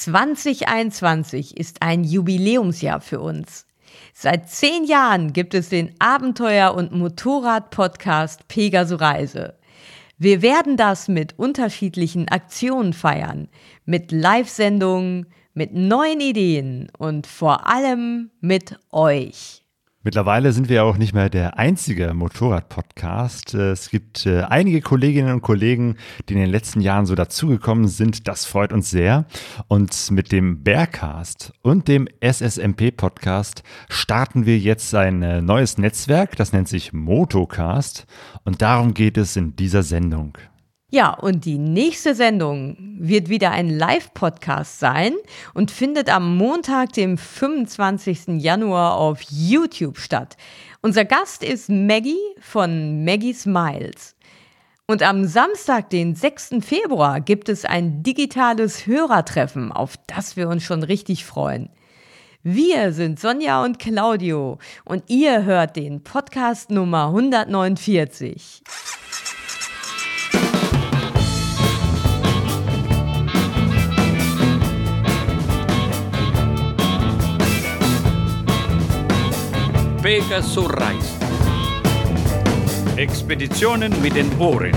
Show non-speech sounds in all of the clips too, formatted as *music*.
2021 ist ein Jubiläumsjahr für uns. Seit zehn Jahren gibt es den Abenteuer- und Motorrad-Podcast Pegaso Reise. Wir werden das mit unterschiedlichen Aktionen feiern, mit Live-Sendungen, mit neuen Ideen und vor allem mit euch. Mittlerweile sind wir ja auch nicht mehr der einzige Motorrad-Podcast. Es gibt äh, einige Kolleginnen und Kollegen, die in den letzten Jahren so dazugekommen sind. Das freut uns sehr. Und mit dem Bearcast und dem SSMP-Podcast starten wir jetzt ein äh, neues Netzwerk. Das nennt sich Motocast. Und darum geht es in dieser Sendung. Ja, und die nächste Sendung wird wieder ein Live-Podcast sein und findet am Montag, dem 25. Januar auf YouTube statt. Unser Gast ist Maggie von Maggie Smiles. Und am Samstag, den 6. Februar, gibt es ein digitales Hörertreffen, auf das wir uns schon richtig freuen. Wir sind Sonja und Claudio und ihr hört den Podcast Nummer 149. Pegasus reist. Expeditionen mit den Ohren.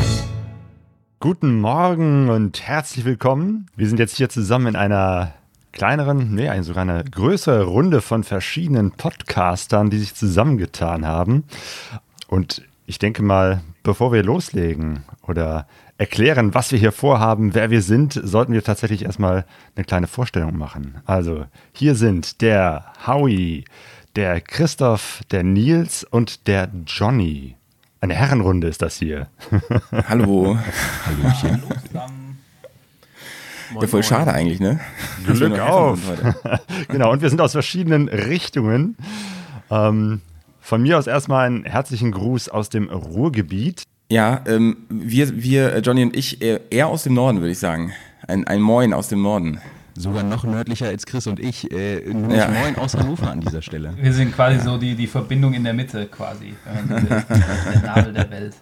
Guten Morgen und herzlich willkommen. Wir sind jetzt hier zusammen in einer kleineren, nee, sogar eine größere Runde von verschiedenen Podcastern, die sich zusammengetan haben. Und ich denke mal, bevor wir loslegen oder erklären, was wir hier vorhaben, wer wir sind, sollten wir tatsächlich erstmal eine kleine Vorstellung machen. Also, hier sind der Howie, der Christoph, der Nils und der Johnny. Eine Herrenrunde ist das hier. *laughs* Hallo. Hallöchen. Ja, voll schade eigentlich, ne? Glück auf. *laughs* genau, und wir sind aus verschiedenen Richtungen. Ähm, von mir aus erstmal einen herzlichen Gruß aus dem Ruhrgebiet. Ja, ähm, wir, wir, Johnny und ich, eher aus dem Norden, würde ich sagen. Ein, ein Moin aus dem Norden. Sogar noch nördlicher als Chris und ich. Äh, nämlich ja. neun aus Hannover an dieser Stelle. Wir sind quasi so die, die Verbindung in der Mitte, quasi. *laughs* der Nabel der Welt.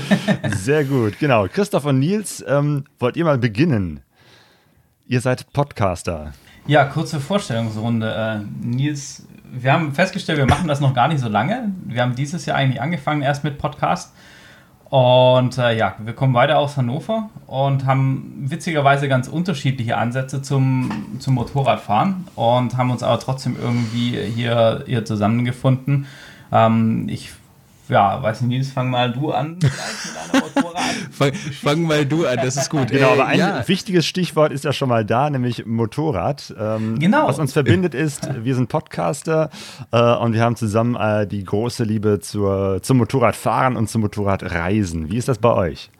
*laughs* Sehr gut, genau. Christoph und Nils, ähm, wollt ihr mal beginnen? Ihr seid Podcaster. Ja, kurze Vorstellungsrunde. Äh, Nils, wir haben festgestellt, wir machen das noch gar nicht so lange. Wir haben dieses Jahr eigentlich angefangen erst mit Podcast. Und äh, ja, wir kommen beide aus Hannover und haben witzigerweise ganz unterschiedliche Ansätze zum, zum Motorradfahren und haben uns aber trotzdem irgendwie hier, hier zusammengefunden. Ähm, ich ja, weiß nicht, Nils, fang mal du an *laughs* fang, fang, mal du an, das ist gut. Genau, aber ein ja. wichtiges Stichwort ist ja schon mal da, nämlich Motorrad. Ähm, genau. Was uns verbindet ist, wir sind Podcaster äh, und wir haben zusammen äh, die große Liebe zur, zum Motorradfahren und zum Motorradreisen. Wie ist das bei euch?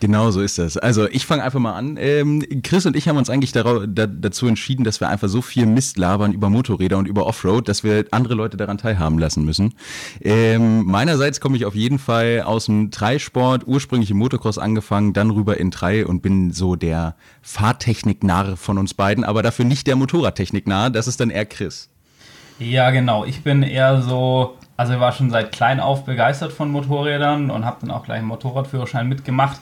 Genau so ist das. Also ich fange einfach mal an. Ähm, Chris und ich haben uns eigentlich da, dazu entschieden, dass wir einfach so viel Mist labern über Motorräder und über Offroad, dass wir andere Leute daran teilhaben lassen müssen. Ähm, meinerseits komme ich auf jeden Fall aus dem Dreisport, ursprünglich im Motocross angefangen, dann rüber in Drei und bin so der Fahrtechnik-Narr von uns beiden, aber dafür nicht der Motorradtechnik-Narr. Das ist dann eher Chris. Ja, genau. Ich bin eher so also ich war schon seit klein auf begeistert von Motorrädern und habe dann auch gleich einen Motorradführerschein mitgemacht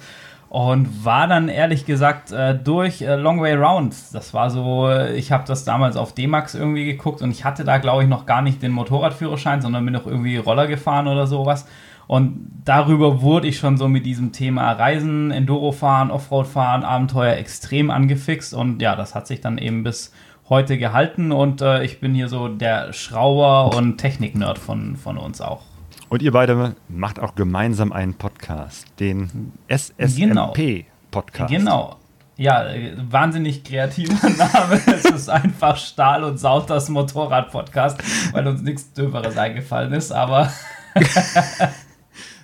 und war dann ehrlich gesagt äh, durch äh, Long Way Round. Das war so, ich habe das damals auf D-Max irgendwie geguckt und ich hatte da glaube ich noch gar nicht den Motorradführerschein, sondern bin noch irgendwie Roller gefahren oder sowas. Und darüber wurde ich schon so mit diesem Thema Reisen, Enduro fahren, Offroad fahren, Abenteuer extrem angefixt und ja, das hat sich dann eben bis heute gehalten und äh, ich bin hier so der Schrauber und Technik-Nerd von, von uns auch. Und ihr beide macht auch gemeinsam einen Podcast, den SSMP-Podcast. Genau. genau. Ja, wahnsinnig kreativer *laughs* Name. es ist einfach Stahl und Saut das Motorrad-Podcast, weil uns nichts Döberes eingefallen ist, aber. *laughs*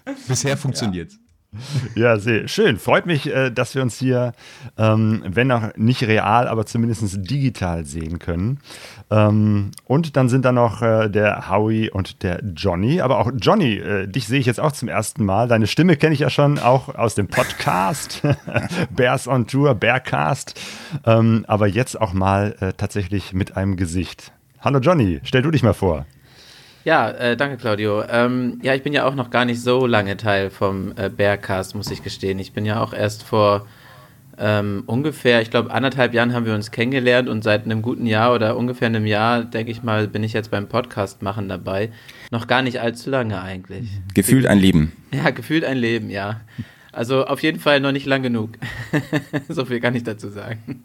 *laughs* Bisher funktioniert ja. Sehr schön. Freut mich, äh, dass wir uns hier, ähm, wenn auch nicht real, aber zumindest digital sehen können. Ähm, und dann sind da noch äh, der Howie und der Johnny. Aber auch Johnny, äh, dich sehe ich jetzt auch zum ersten Mal. Deine Stimme kenne ich ja schon auch aus dem Podcast *laughs* Bears on Tour, Bearcast. Ähm, aber jetzt auch mal tatsächlich mit einem Gesicht. Hallo Johnny, stell du dich mal vor. Ja, äh, danke Claudio. Ähm, ja, ich bin ja auch noch gar nicht so lange Teil vom äh, Bearcast, muss ich gestehen. Ich bin ja auch erst vor, äh, ähm, ungefähr, ich glaube, anderthalb Jahren haben wir uns kennengelernt und seit einem guten Jahr oder ungefähr einem Jahr, denke ich mal, bin ich jetzt beim Podcast machen dabei. Noch gar nicht allzu lange eigentlich. Gefühlt ein Leben. *laughs* Ja, gefühlt ein Leben, ja. Also auf jeden Fall noch nicht lang genug. *laughs* so viel kann ich dazu sagen.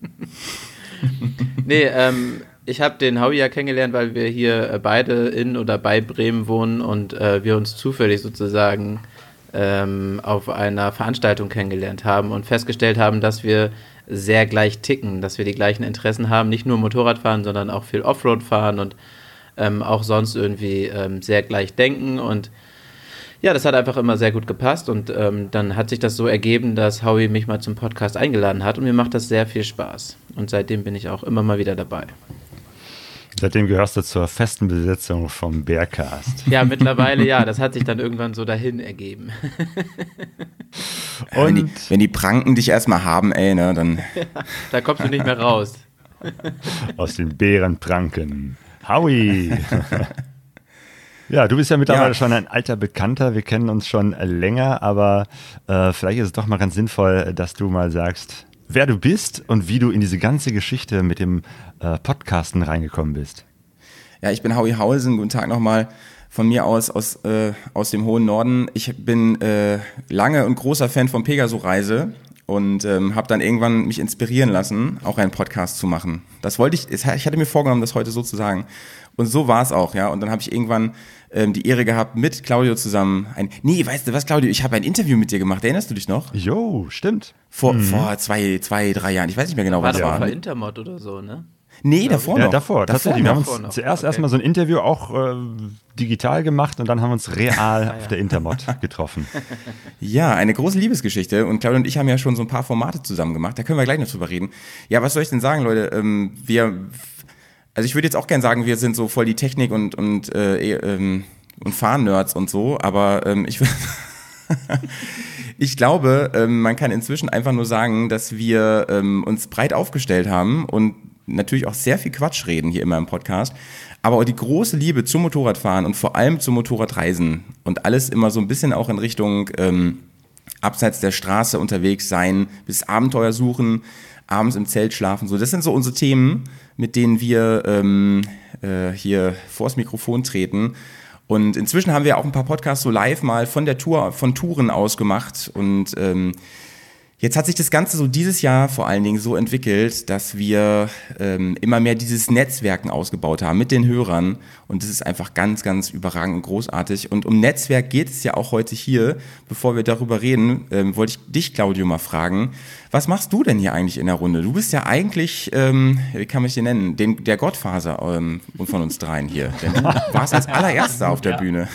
*laughs* nee, ähm, ich habe den Howie ja kennengelernt, weil wir hier äh, beide in oder bei Bremen wohnen und äh, wir uns zufällig sozusagen ähm, auf einer Veranstaltung kennengelernt haben und festgestellt haben, dass wir sehr gleich ticken, dass wir die gleichen Interessen haben, nicht nur Motorradfahren, sondern auch viel Offroad fahren und ähm, auch sonst irgendwie ähm, sehr gleich denken und ja, das hat einfach immer sehr gut gepasst und ähm, dann hat sich das so ergeben, dass Howie mich mal zum Podcast eingeladen hat und mir macht das sehr viel Spaß und seitdem bin ich auch immer mal wieder dabei. Seitdem gehörst du zur festen Besetzung vom Bearcast. Ja, mittlerweile ja. Das hat sich dann irgendwann so dahin ergeben. Und wenn die, wenn die Pranken dich erstmal haben, ey, ne, dann. *laughs* Ja, da kommst du nicht mehr raus. Aus den Bärenpranken. Howie! *laughs* Ja, du bist ja mittlerweile ja. schon ein alter Bekannter. Wir kennen uns schon länger, aber äh, vielleicht ist es doch mal ganz sinnvoll, dass du mal sagst, wer du bist und wie du in diese ganze Geschichte mit dem äh, Podcasten reingekommen bist. Ja, ich bin Howie Hausen. Guten Tag nochmal von mir aus aus, äh, aus dem hohen Norden. Ich bin äh, lange und großer Fan von Pegaso Reise und ähm, habe dann irgendwann mich inspirieren lassen, auch einen Podcast zu machen. Das wollte ich, ich hatte mir vorgenommen, das heute so zu sagen. Und so war es auch, ja. Und dann habe ich irgendwann ähm, die Ehre gehabt, mit Claudio zusammen ein. Nee, weißt du was, Claudio? Ich habe ein Interview mit dir gemacht. Erinnerst du dich noch? Jo, stimmt. Vor, mhm. vor zwei, zwei, drei Jahren. Ich weiß nicht mehr genau, war was das war. War Intermod oder so, ne? Nee, davor ja, noch. davor, tatsächlich. Wir haben uns noch. zuerst okay. erstmal so ein Interview auch äh, digital gemacht und dann haben wir uns real *laughs* ah, ja. auf der Intermod getroffen. *laughs* Ja, eine große Liebesgeschichte und Claudia und ich haben ja schon so ein paar Formate zusammen gemacht, da können wir gleich noch drüber reden. Ja, was soll ich denn sagen, Leute? Ähm, wir, also ich würde jetzt auch gerne sagen, wir sind so voll die Technik und, und, äh, ähm, und Fahrnerds und so, aber ähm, ich *laughs* ich glaube, ähm, man kann inzwischen einfach nur sagen, dass wir ähm, uns breit aufgestellt haben und natürlich auch sehr viel Quatsch reden hier immer im Podcast, aber auch die große Liebe zum Motorradfahren und vor allem zum Motorradreisen und alles immer so ein bisschen auch in Richtung ähm, abseits der Straße unterwegs sein, bis Abenteuer suchen, abends im Zelt schlafen. So, das sind so unsere Themen, mit denen wir ähm, äh, hier vors Mikrofon treten und inzwischen haben wir auch ein paar Podcasts so live mal von der Tour, von Touren aus gemacht. Und ähm, Jetzt hat sich das Ganze so dieses Jahr vor allen Dingen so entwickelt, dass wir ähm, immer mehr dieses Netzwerken ausgebaut haben mit den Hörern. Und das ist einfach ganz, ganz überragend und großartig. Und um Netzwerk geht es ja auch heute hier. Bevor wir darüber reden, ähm, wollte ich dich, Claudio, mal fragen. Was machst du denn hier eigentlich in der Runde? Du bist ja eigentlich, ähm, wie kann man dich den nennen, den, der Gottfaser ähm, von uns dreien hier. Denn du *laughs* warst als allererster auf der ja. Bühne.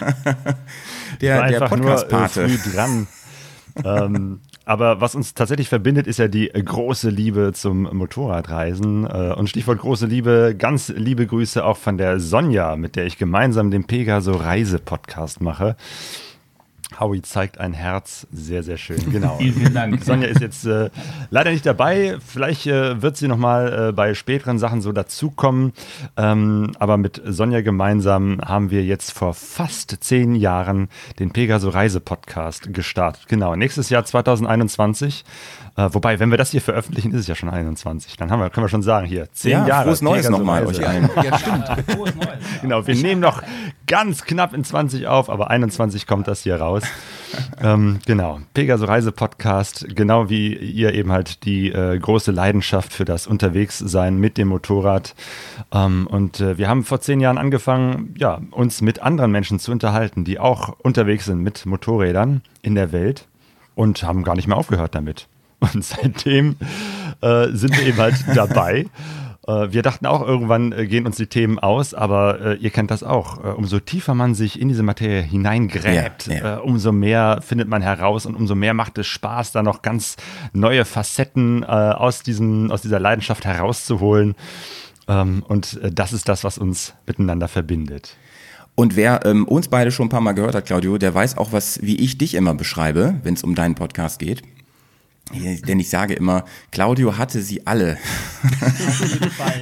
*laughs* der der Podcast-Pate. Äh, dran. *laughs* ähm, aber was uns tatsächlich verbindet, ist ja die große Liebe zum Motorradreisen. Äh, und Stichwort große Liebe, ganz liebe Grüße auch von der Sonja, mit der ich gemeinsam den Pegaso Reise Podcast mache. Howie zeigt ein Herz. Sehr, sehr schön. Genau. *laughs* vielen, Dank. Sonja ist jetzt äh, leider nicht dabei. Vielleicht äh, wird sie nochmal äh, bei späteren Sachen so dazukommen. Ähm, aber mit Sonja gemeinsam haben wir jetzt vor fast zehn Jahren den Pegaso Reise Podcast gestartet. Genau. Nächstes Jahr 2021 äh, wobei, wenn wir das hier veröffentlichen, ist es ja schon 21. Dann haben wir, können wir schon sagen, hier, zehn ja, Jahre. Frohes Neues nochmal euch allen. *laughs* Ja, stimmt. Frohes Neues. Genau, wir nehmen noch ganz knapp in 20 auf, aber 21 kommt das hier raus. *laughs* ähm, genau, Pegaso Reise Podcast, genau wie ihr eben halt die äh, große Leidenschaft für das Unterwegssein mit dem Motorrad. Ähm, und äh, wir haben vor zehn Jahren angefangen, ja, uns mit anderen Menschen zu unterhalten, die auch unterwegs sind mit Motorrädern in der Welt und haben gar nicht mehr aufgehört damit. Und seitdem äh, sind wir eben halt *laughs* dabei. Äh, wir dachten auch, irgendwann äh, gehen uns die Themen aus, aber äh, ihr kennt das auch. Umso tiefer man sich in diese Materie hineingräbt, ja, ja. Umso mehr findet man heraus und umso mehr macht es Spaß, da noch ganz neue Facetten aus, diesem, aus dieser Leidenschaft herauszuholen. Ähm, und das ist das, was uns miteinander verbindet. Und wer ähm, uns beide schon ein paar Mal gehört hat, Claudio, der weiß auch, was, wie ich dich immer beschreibe, wenn es um deinen Podcast geht. Denn ich sage immer, Claudio hatte sie alle.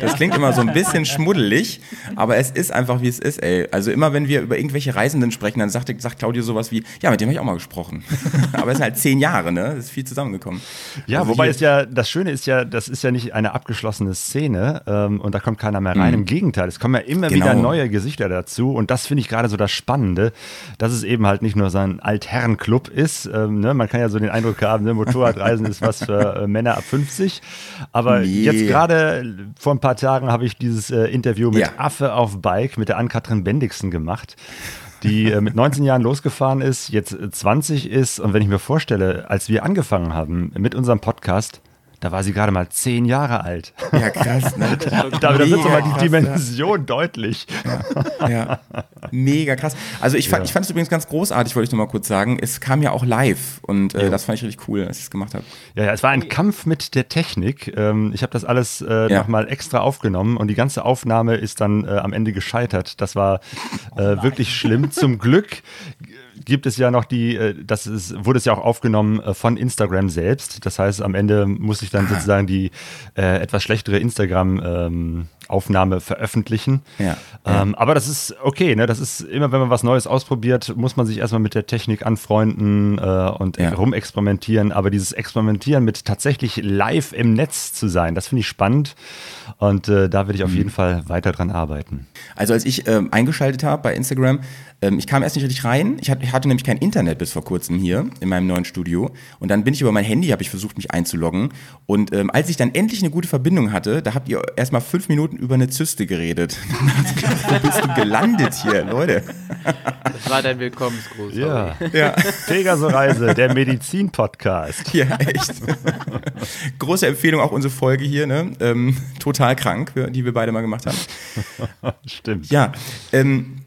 Das klingt immer so ein bisschen schmuddelig, aber es ist einfach, wie es ist, ey. Also immer, wenn wir über irgendwelche Reisenden sprechen, dann sagt, sagt Claudio sowas wie, ja, mit dem habe ich auch mal gesprochen. *laughs* Aber es sind halt zehn Jahre, ne? Es ist viel zusammengekommen. Ja, Also wobei es ja, das Schöne ist ja, das ist ja nicht eine abgeschlossene Szene ähm, und da kommt keiner mehr rein. Im Gegenteil, es kommen ja immer Genau. wieder neue Gesichter dazu und das finde ich gerade so das Spannende, dass es eben halt nicht nur so ein Altherrenclub ist. Ähm, ne? Man kann ja so den Eindruck haben, ne? Motorradreisen *laughs* ist was für äh, Männer ab 50. Aber Nee. jetzt gerade vor ein paar Tagen habe ich dieses äh, Interview mit Ja. Affe auf Bike mit der Ann-Kathrin Bendixen gemacht. Die äh, mit 19 Jahren losgefahren ist, jetzt äh, 20 ist. Und wenn ich mir vorstelle, als wir angefangen haben mit unserem Podcast, da war sie gerade mal 10 Jahre alt. Ja, krass, ne? *laughs* Da, wird so mal die krass, Dimension deutlich. Ja, mega krass. Also ich fand, Ja. ich fand es übrigens ganz großartig, wollte ich noch mal kurz sagen. Es kam ja auch live und äh, das fand ich richtig cool, als ich es gemacht habe. Ja, ja, es war ein Kampf mit der Technik. Ähm, ich habe das alles äh, Ja. nochmal extra aufgenommen und die ganze Aufnahme ist dann äh, am Ende gescheitert. Das war äh, wirklich schlimm. Zum Glück gibt es ja noch die, äh, das ist, wurde es ja auch aufgenommen äh, von Instagram selbst. Das heißt, am Ende muss ich dann sozusagen die äh, etwas schlechtere Instagram-Aufnahme veröffentlichen. Ja. Ähm, aber das ist okay, ne? Das ist immer, wenn man was Neues ausprobiert, muss man sich erstmal mit der Technik anfreunden äh, und Ja. rumexperimentieren. Aber dieses Experimentieren mit tatsächlich live im Netz zu sein, das finde ich spannend. Und äh, da werde ich auf jeden Fall weiter dran arbeiten. Also als ich ähm, eingeschaltet habe bei Instagram, ähm, ich kam erst nicht richtig rein. Ich hatte, ich hatte nämlich kein Internet bis vor kurzem hier in meinem neuen Studio. Und dann bin ich über mein Handy, habe ich versucht, mich einzuloggen. Und ähm, als ich dann endlich eine gute Verbindung hatte, da habt ihr erstmal fünf Minuten über eine Zyste geredet. *laughs* Wo bist du gelandet hier, Leute? Das war dein Willkommensgruß. Ja. Ja. Pegaso-Reise, der Medizin-Podcast. Ja, echt. Große Empfehlung auch unsere Folge hier, ne? Ähm, total krank, die wir beide mal gemacht haben. *laughs* Stimmt. Ja, ähm,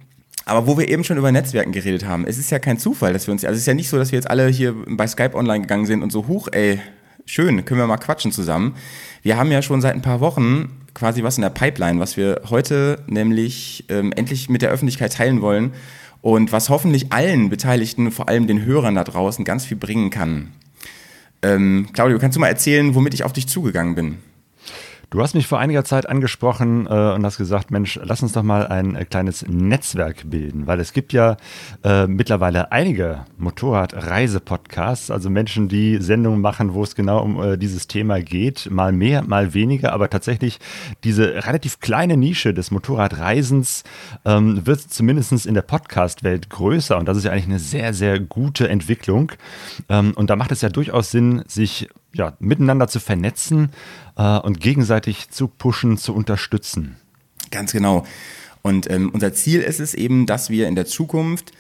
aber wo wir eben schon über Netzwerken geredet haben, es ist ja kein Zufall, dass wir uns, also es ist ja nicht so, dass wir jetzt alle hier bei Skype online gegangen sind und so, huch, ey, schön, können wir mal quatschen zusammen. Wir haben ja schon seit ein paar Wochen quasi was in der Pipeline, was wir heute nämlich ähm, endlich mit der Öffentlichkeit teilen wollen und was hoffentlich allen Beteiligten, vor allem den Hörern da draußen, ganz viel bringen kann. Ähm, Claudio, kannst du mal erzählen, womit ich auf dich zugegangen bin? Du hast mich vor einiger Zeit angesprochen äh, und hast gesagt, Mensch, lass uns doch mal ein äh, kleines Netzwerk bilden, weil es gibt ja äh, mittlerweile einige Motorradreise-Podcasts, also Menschen, die Sendungen machen, wo es genau um äh, dieses Thema geht, mal mehr, mal weniger, aber tatsächlich diese relativ kleine Nische des Motorradreisens ähm, wird zumindest in der Podcast-Welt größer und das ist ja eigentlich eine sehr, sehr gute Entwicklung. Ähm, und da macht es ja durchaus Sinn, sich ja, miteinander zu vernetzen äh, und gegenseitig zu pushen, zu unterstützen. Ganz genau. Und ähm, unser Ziel ist es eben, dass wir in der Zukunft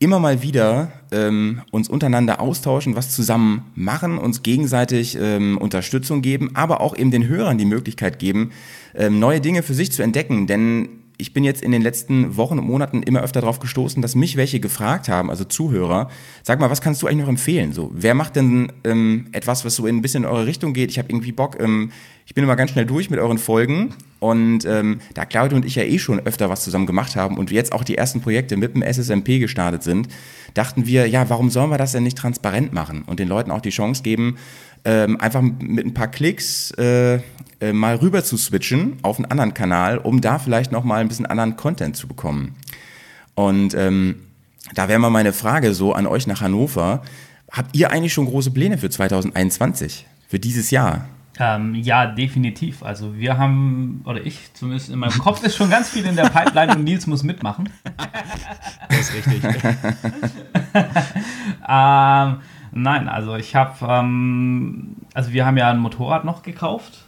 immer mal wieder ähm, uns untereinander austauschen, was zusammen machen, uns gegenseitig ähm, Unterstützung geben, aber auch eben den Hörern die Möglichkeit geben, ähm, neue Dinge für sich zu entdecken. Denn ich bin jetzt in den letzten Wochen und Monaten immer öfter darauf gestoßen, dass mich welche gefragt haben, also Zuhörer, sag mal, was kannst du eigentlich noch empfehlen? So, wer macht denn ähm, etwas, was so in ein bisschen in eure Richtung geht? Ich habe irgendwie Bock, ähm, ich bin immer ganz schnell durch mit euren Folgen und ähm, da Claudio und ich ja eh schon öfter was zusammen gemacht haben und jetzt auch die ersten Projekte mit dem SSMP gestartet sind, dachten wir, ja, warum sollen wir das denn nicht transparent machen und den Leuten auch die Chance geben, ähm, einfach mit ein paar Klicks äh, äh, mal rüber zu switchen auf einen anderen Kanal, um da vielleicht noch mal ein bisschen anderen Content zu bekommen. Und ähm, da wäre mal meine Frage so an euch nach Hannover. Habt ihr eigentlich schon große Pläne für 2021? Für dieses Jahr? Ähm, ja, definitiv. Also wir haben, oder ich zumindest in meinem Kopf ist schon ganz viel in der Pipeline und Nils muss mitmachen. Das ist richtig. *laughs* ähm, nein, also ich habe, ähm, also wir haben ja ein Motorrad noch gekauft.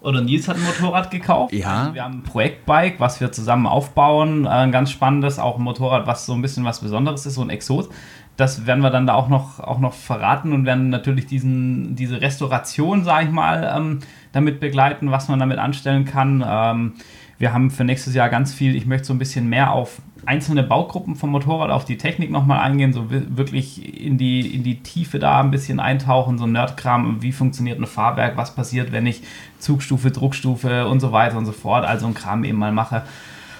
Oder Nils hat ein Motorrad gekauft. Ja. Also wir haben ein Projektbike, was wir zusammen aufbauen. Äh, ein ganz spannendes, auch ein Motorrad, was so ein bisschen was Besonderes ist, so ein Exot. Das werden wir dann da auch noch, auch noch verraten und werden natürlich diesen, diese Restauration, sage ich mal, ähm, damit begleiten, was man damit anstellen kann. Ähm, wir haben für nächstes Jahr ganz viel, ich möchte so ein bisschen mehr auf einzelne Baugruppen vom Motorrad, auf die Technik nochmal eingehen, so wi- wirklich in die, in die Tiefe da ein bisschen eintauchen, so Nerdkram, wie funktioniert ein Fahrwerk, was passiert, wenn ich Zugstufe, Druckstufe und so weiter und so fort, also ein Kram eben mal mache.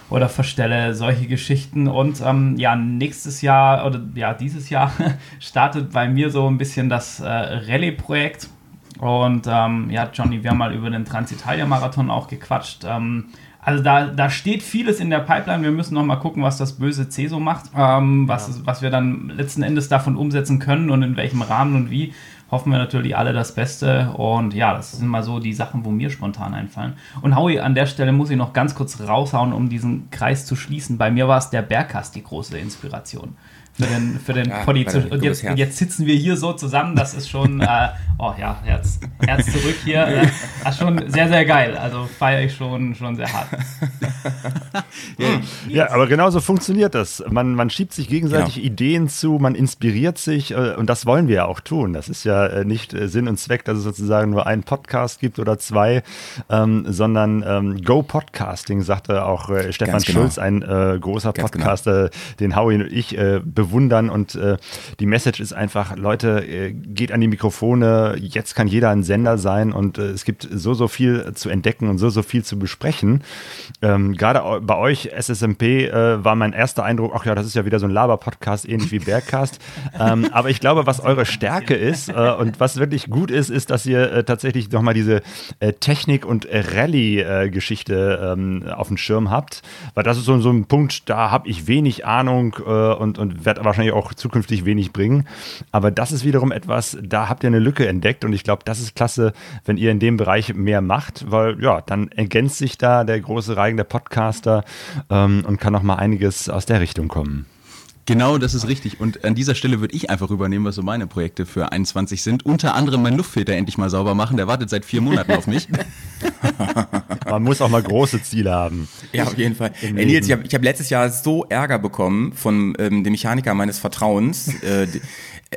oder verstelle, solche Geschichten. Und ähm, ja, nächstes Jahr oder ja, dieses Jahr *laughs* startet bei mir so ein bisschen das äh, Rallye-Projekt. Und ähm, ja, Johnny, wir haben mal über den Transitalia-Marathon auch gequatscht. Ähm, also da, da steht vieles in der Pipeline. Wir müssen noch mal gucken, was das böse C so macht, ähm, was, ja. was wir dann letzten Endes davon umsetzen können und in welchem Rahmen und wie. Hoffen wir natürlich alle das Beste. Und ja, das sind mal so die Sachen, wo mir spontan einfallen. Und Howie, an der Stelle muss ich noch ganz kurz raushauen, um diesen Kreis zu schließen. Bei mir war es der Bergkast die große Inspiration für den, für den *laughs* ja, Poddy zu. Und jetzt, jetzt, sitzen wir hier so zusammen, das ist schon, *laughs* äh, oh ja, Herz, Herz zurück hier. Äh, das ist schon sehr, sehr geil. Also feiere ich schon, schon sehr hart. *laughs* ja, aber genauso funktioniert das. Man, man schiebt sich gegenseitig genau. Ideen zu, man inspiriert sich äh, und das wollen wir ja auch tun. Das ist ja äh, nicht äh, Sinn und Zweck, dass es sozusagen nur einen Podcast gibt oder zwei, ähm, sondern ähm, Go Podcasting, sagte auch äh, Stefan genau. Schulz, ein großer Ganz genau. Podcaster, genau. den Howie und ich bewundern. Und äh, die Message ist einfach, Leute, äh, geht an die Mikrofone, jetzt kann jeder ein Sender sein und äh, es gibt so, so viel zu entdecken und so, so viel zu besprechen. Ähm, Gerade bei euch, SSMP, äh, war mein erster Eindruck, ach ja, das ist ja wieder so ein Laber-Podcast, ähnlich wie Bergcast. *laughs* ähm, aber ich glaube, was eure Stärke ist äh, und was wirklich gut ist, ist, dass ihr tatsächlich nochmal diese Technik- und Rallye-Geschichte ähm, auf dem Schirm habt. Weil das ist so, so ein Punkt, da habe ich wenig Ahnung und, und werde wird wahrscheinlich auch zukünftig wenig bringen. Aber das ist wiederum etwas, da habt ihr eine Lücke entdeckt und ich glaube, das ist klasse, wenn ihr in dem Bereich mehr macht, weil ja, dann ergänzt sich da der große Reigen der Podcaster ähm, und kann noch mal einiges aus der Richtung kommen. Genau, das ist richtig. Und an dieser Stelle würde ich einfach übernehmen, was so meine Projekte für 21 sind. Unter anderem mein Luftfilter endlich mal sauber machen. Der wartet seit vier Monaten auf mich. *laughs* Man muss auch mal große Ziele haben. Ja, auf jeden Fall. Ey, Nils, ich habe hab letztes Jahr so Ärger bekommen von ähm, dem Mechaniker meines Vertrauens. Äh,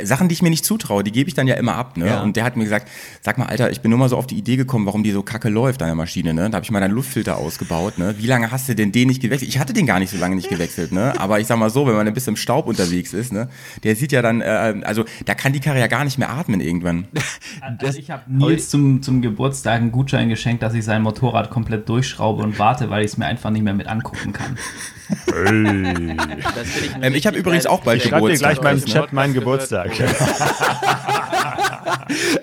Sachen, die ich mir nicht zutraue, die gebe ich dann ja immer ab. Ne? Ja. Und der hat mir gesagt, sag mal, Alter, ich bin nur mal so auf die Idee gekommen, warum die so kacke läuft, deine Maschine. Ne? Da habe ich mal deinen Luftfilter ausgebaut. Ne? Wie lange hast du denn den nicht gewechselt? Ich hatte den gar nicht so lange nicht gewechselt. Ne? Aber ich sag mal so, wenn man ein bisschen im Staub unterwegs ist, ne? der sieht ja dann, äh, also da kann die Karre ja gar nicht mehr atmen irgendwann. *laughs* Also ich habe Nils zum, zum Geburtstag einen Gutschein geschenkt, dass ich sein Motorrad komplett durchschraube und warte, weil ich es mir einfach nicht mehr mit angucken kann. *laughs* Hey. Ähm, ich habe übrigens auch bald ich Geburtstag. Ich gleich meinen Chat meinen Geburtstag. *laughs*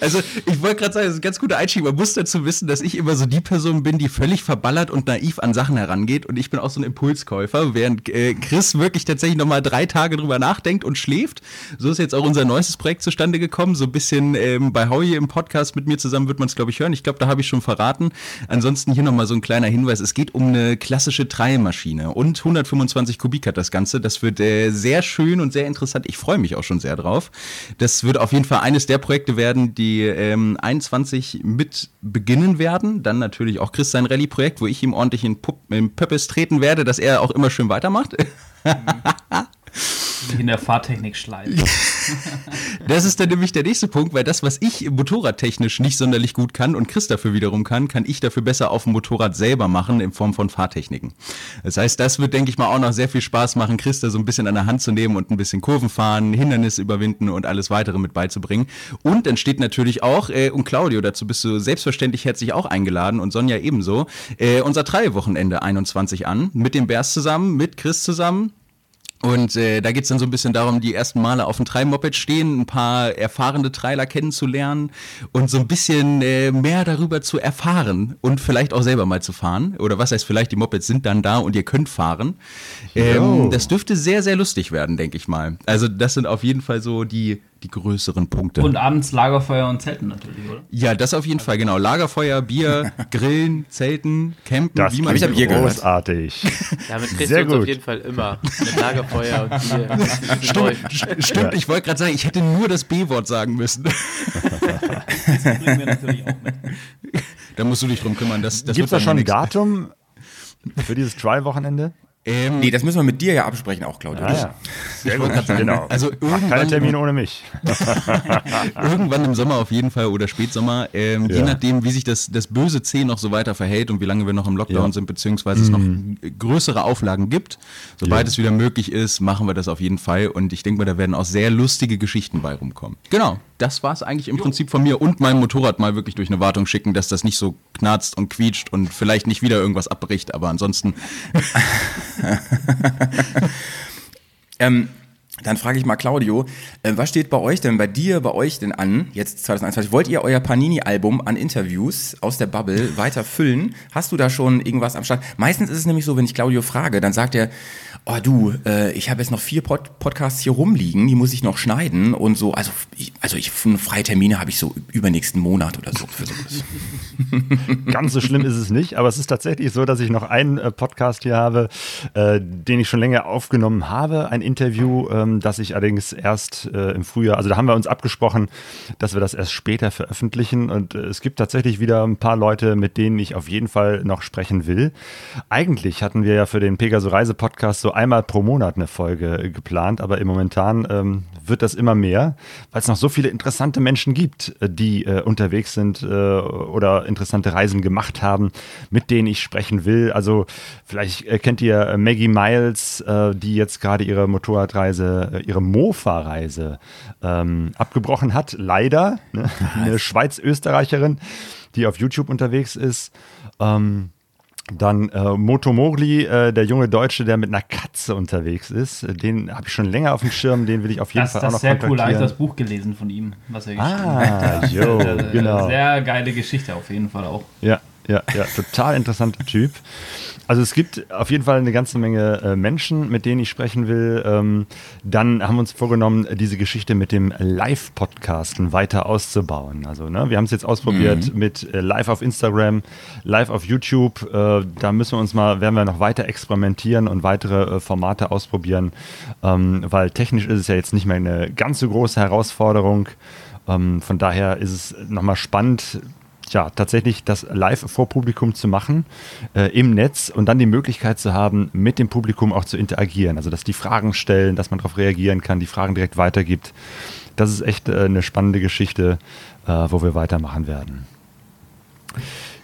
also ich wollte gerade sagen, das ist ein ganz guter Einstieg. Man muss dazu wissen, dass ich immer so die Person bin, die völlig verballert und naiv an Sachen herangeht. Und ich bin auch so ein Impulskäufer, während äh, Chris wirklich tatsächlich nochmal drei Tage drüber nachdenkt und schläft. So ist jetzt auch unser neuestes Projekt zustande gekommen. So ein bisschen ähm, bei Howie im Podcast mit mir zusammen wird man es, glaube ich, hören. Ich glaube, da habe ich schon verraten. Ansonsten hier nochmal so ein kleiner Hinweis. Es geht um eine klassische Treimaschine und 125 Kubik hat das Ganze. Das wird äh, sehr schön und sehr interessant. Ich freue mich auch schon sehr drauf. Das wird auf jeden Fall eines der Projekte werden, die ähm, 21 mit beginnen werden. Dann natürlich auch Chris sein Rallye-Projekt, wo ich ihm ordentlich in, Pup in Pöppes treten werde, dass er auch immer schön weitermacht. *laughs* Sich in der Fahrtechnik schleifen. *laughs* das ist dann nämlich der nächste Punkt, weil das, was ich motorradtechnisch nicht sonderlich gut kann und Chris dafür wiederum kann, kann ich dafür besser auf dem Motorrad selber machen in Form von Fahrtechniken. Das heißt, das wird, denke ich mal, auch noch sehr viel Spaß machen, Chris da so ein bisschen an der Hand zu nehmen und ein bisschen Kurven fahren, Hindernisse überwinden und alles weitere mit beizubringen. Und dann steht natürlich auch, äh, und Claudio, dazu bist du selbstverständlich herzlich auch eingeladen und Sonja ebenso, äh, unser Treiwochenende 21 an, mit dem Bärs zusammen, mit Chris zusammen, und äh, da geht's dann so ein bisschen darum, die ersten Male auf dem Treibmoped stehen, ein paar erfahrene Trailer kennenzulernen und so ein bisschen äh, mehr darüber zu erfahren und vielleicht auch selber mal zu fahren. Oder was heißt vielleicht, die Mopeds sind dann da und ihr könnt fahren. Ähm, das dürfte sehr, sehr lustig werden, denke ich mal. Also das sind auf jeden Fall so die, die größeren Punkte. Und abends Lagerfeuer und Zelten natürlich, oder? Ja, das auf jeden Fall, genau. Lagerfeuer, Bier, *laughs* Grillen, Zelten, Campen, das wie man ich Bier großartig. Ja, mit Chris Sehr gut. auf jeden Fall immer. Mit Lagerfeuer und Bier. *laughs* Stimmt, stimmt ich wollte gerade sagen, ich hätte nur das B-Wort sagen müssen. das bringen wir natürlich auch mit. Da musst du dich drum kümmern. Das, das Gibt es da schon ein Datum für dieses Trial-Wochenende? Ähm, nee, das müssen wir mit dir ja absprechen auch, Claudia. Ah, ja. Sehr gut, genau. Also irgendwann, keine Termine ohne mich. *laughs* irgendwann im Sommer auf jeden Fall oder Spätsommer, ähm, ja. je nachdem, wie sich das, das böse C noch so weiter verhält und wie lange wir noch im Lockdown ja. sind, beziehungsweise es noch mhm. größere Auflagen gibt. Sobald es wieder möglich ist, machen wir das auf jeden Fall und ich denke mal, da werden auch sehr lustige Geschichten bei rumkommen. Genau, das war es eigentlich im jo. Prinzip von mir und mein Motorrad mal wirklich durch eine Wartung schicken, dass das nicht so knarzt und quietscht und vielleicht nicht wieder irgendwas abbricht, aber ansonsten. *laughs* *laughs* ähm, dann frage ich mal Claudio, äh, was steht bei euch denn, bei dir, bei euch denn an, jetzt 2021? Wollt ihr euer Panini-Album an Interviews aus der Bubble weiter füllen? Hast du da schon irgendwas am Start? Meistens ist es nämlich so, wenn ich Claudio frage, dann sagt er, oh du, äh, ich habe jetzt noch vier Pod Podcasts hier rumliegen, die muss ich noch schneiden und so. Also ich, also ich freie Termine habe ich so übernächsten Monat oder so. *laughs* *laughs* Ganz so schlimm ist es nicht, aber es ist tatsächlich so, dass ich noch einen äh, Podcast hier habe, äh, den ich schon länger aufgenommen habe, ein Interview, ähm, das ich allerdings erst äh, im Frühjahr, also da haben wir uns abgesprochen, dass wir das erst später veröffentlichen und äh, es gibt tatsächlich wieder ein paar Leute, mit denen ich auf jeden Fall noch sprechen will. Eigentlich hatten wir ja für den Pegaso Reise Podcast so einmal pro Monat eine Folge geplant, aber im Momentan ähm, wird das immer mehr, weil es noch so viele interessante Menschen gibt, äh, die äh, unterwegs sind äh, oder interessante Reisen gemacht haben, mit denen ich sprechen will. Also vielleicht äh, kennt ihr äh, Maggie Miles, äh, die jetzt gerade ihre Motorradreise, ihre Mofa-Reise ähm, abgebrochen hat. Leider, ne? *laughs* eine Schweiz-Österreicherin, die auf YouTube unterwegs ist. Ähm, dann äh, Moto Mogli, äh, der junge Deutsche, der mit einer Katze unterwegs ist. Den habe ich schon länger auf dem Schirm, den will ich auf jeden das, Fall das auch noch ist sehr cool. Da habe ich kontaktieren. das Buch gelesen von ihm, was er geschrieben hat. Ah, jo, *laughs* genau. Sehr geile Geschichte auf jeden Fall auch. Ja, ja, ja, total interessanter Typ. Also es gibt auf jeden Fall eine ganze Menge äh, Menschen, mit denen ich sprechen will. Ähm, dann haben wir uns vorgenommen, diese Geschichte mit dem Live-Podcasten weiter auszubauen. Also ne, wir haben es jetzt ausprobiert mit äh, Live auf Instagram, Live auf YouTube. Äh, da müssen wir uns mal, werden wir noch weiter experimentieren und weitere äh, Formate ausprobieren, ähm, weil technisch ist es ja jetzt nicht mehr eine ganz so große Herausforderung. Ähm, von daher ist es nochmal spannend, ja, tatsächlich das live vor Publikum zu machen äh, im Netz und dann die Möglichkeit zu haben, mit dem Publikum auch zu interagieren. Also, dass die Fragen stellen, dass man darauf reagieren kann, die Fragen direkt weitergibt. Das ist echt äh, eine spannende Geschichte, äh, wo wir weitermachen werden.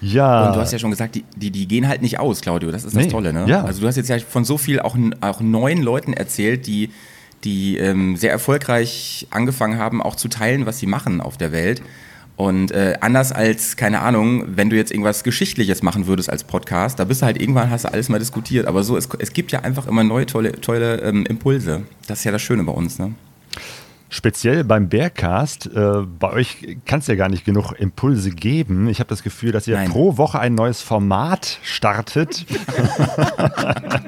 Ja. Und du hast ja schon gesagt, die, die, die gehen halt nicht aus, Claudio. Das ist das Nee, Tolle, ne? ja. Also du hast jetzt ja von so viel auch, auch neuen Leuten erzählt, die, die ähm, sehr erfolgreich angefangen haben, auch zu teilen, was sie machen auf der Welt. Und äh, anders als, keine Ahnung, wenn du jetzt irgendwas Geschichtliches machen würdest als Podcast, da bist du halt irgendwann, hast du alles mal diskutiert. Aber so, es, es gibt ja einfach immer neue, tolle, tolle ähm, Impulse. Das ist ja das Schöne bei uns, ne? Speziell beim Bearcast, äh, bei euch kann es ja gar nicht genug Impulse geben. Ich habe das Gefühl, dass ihr Nein. pro Woche ein neues Format startet. *laughs*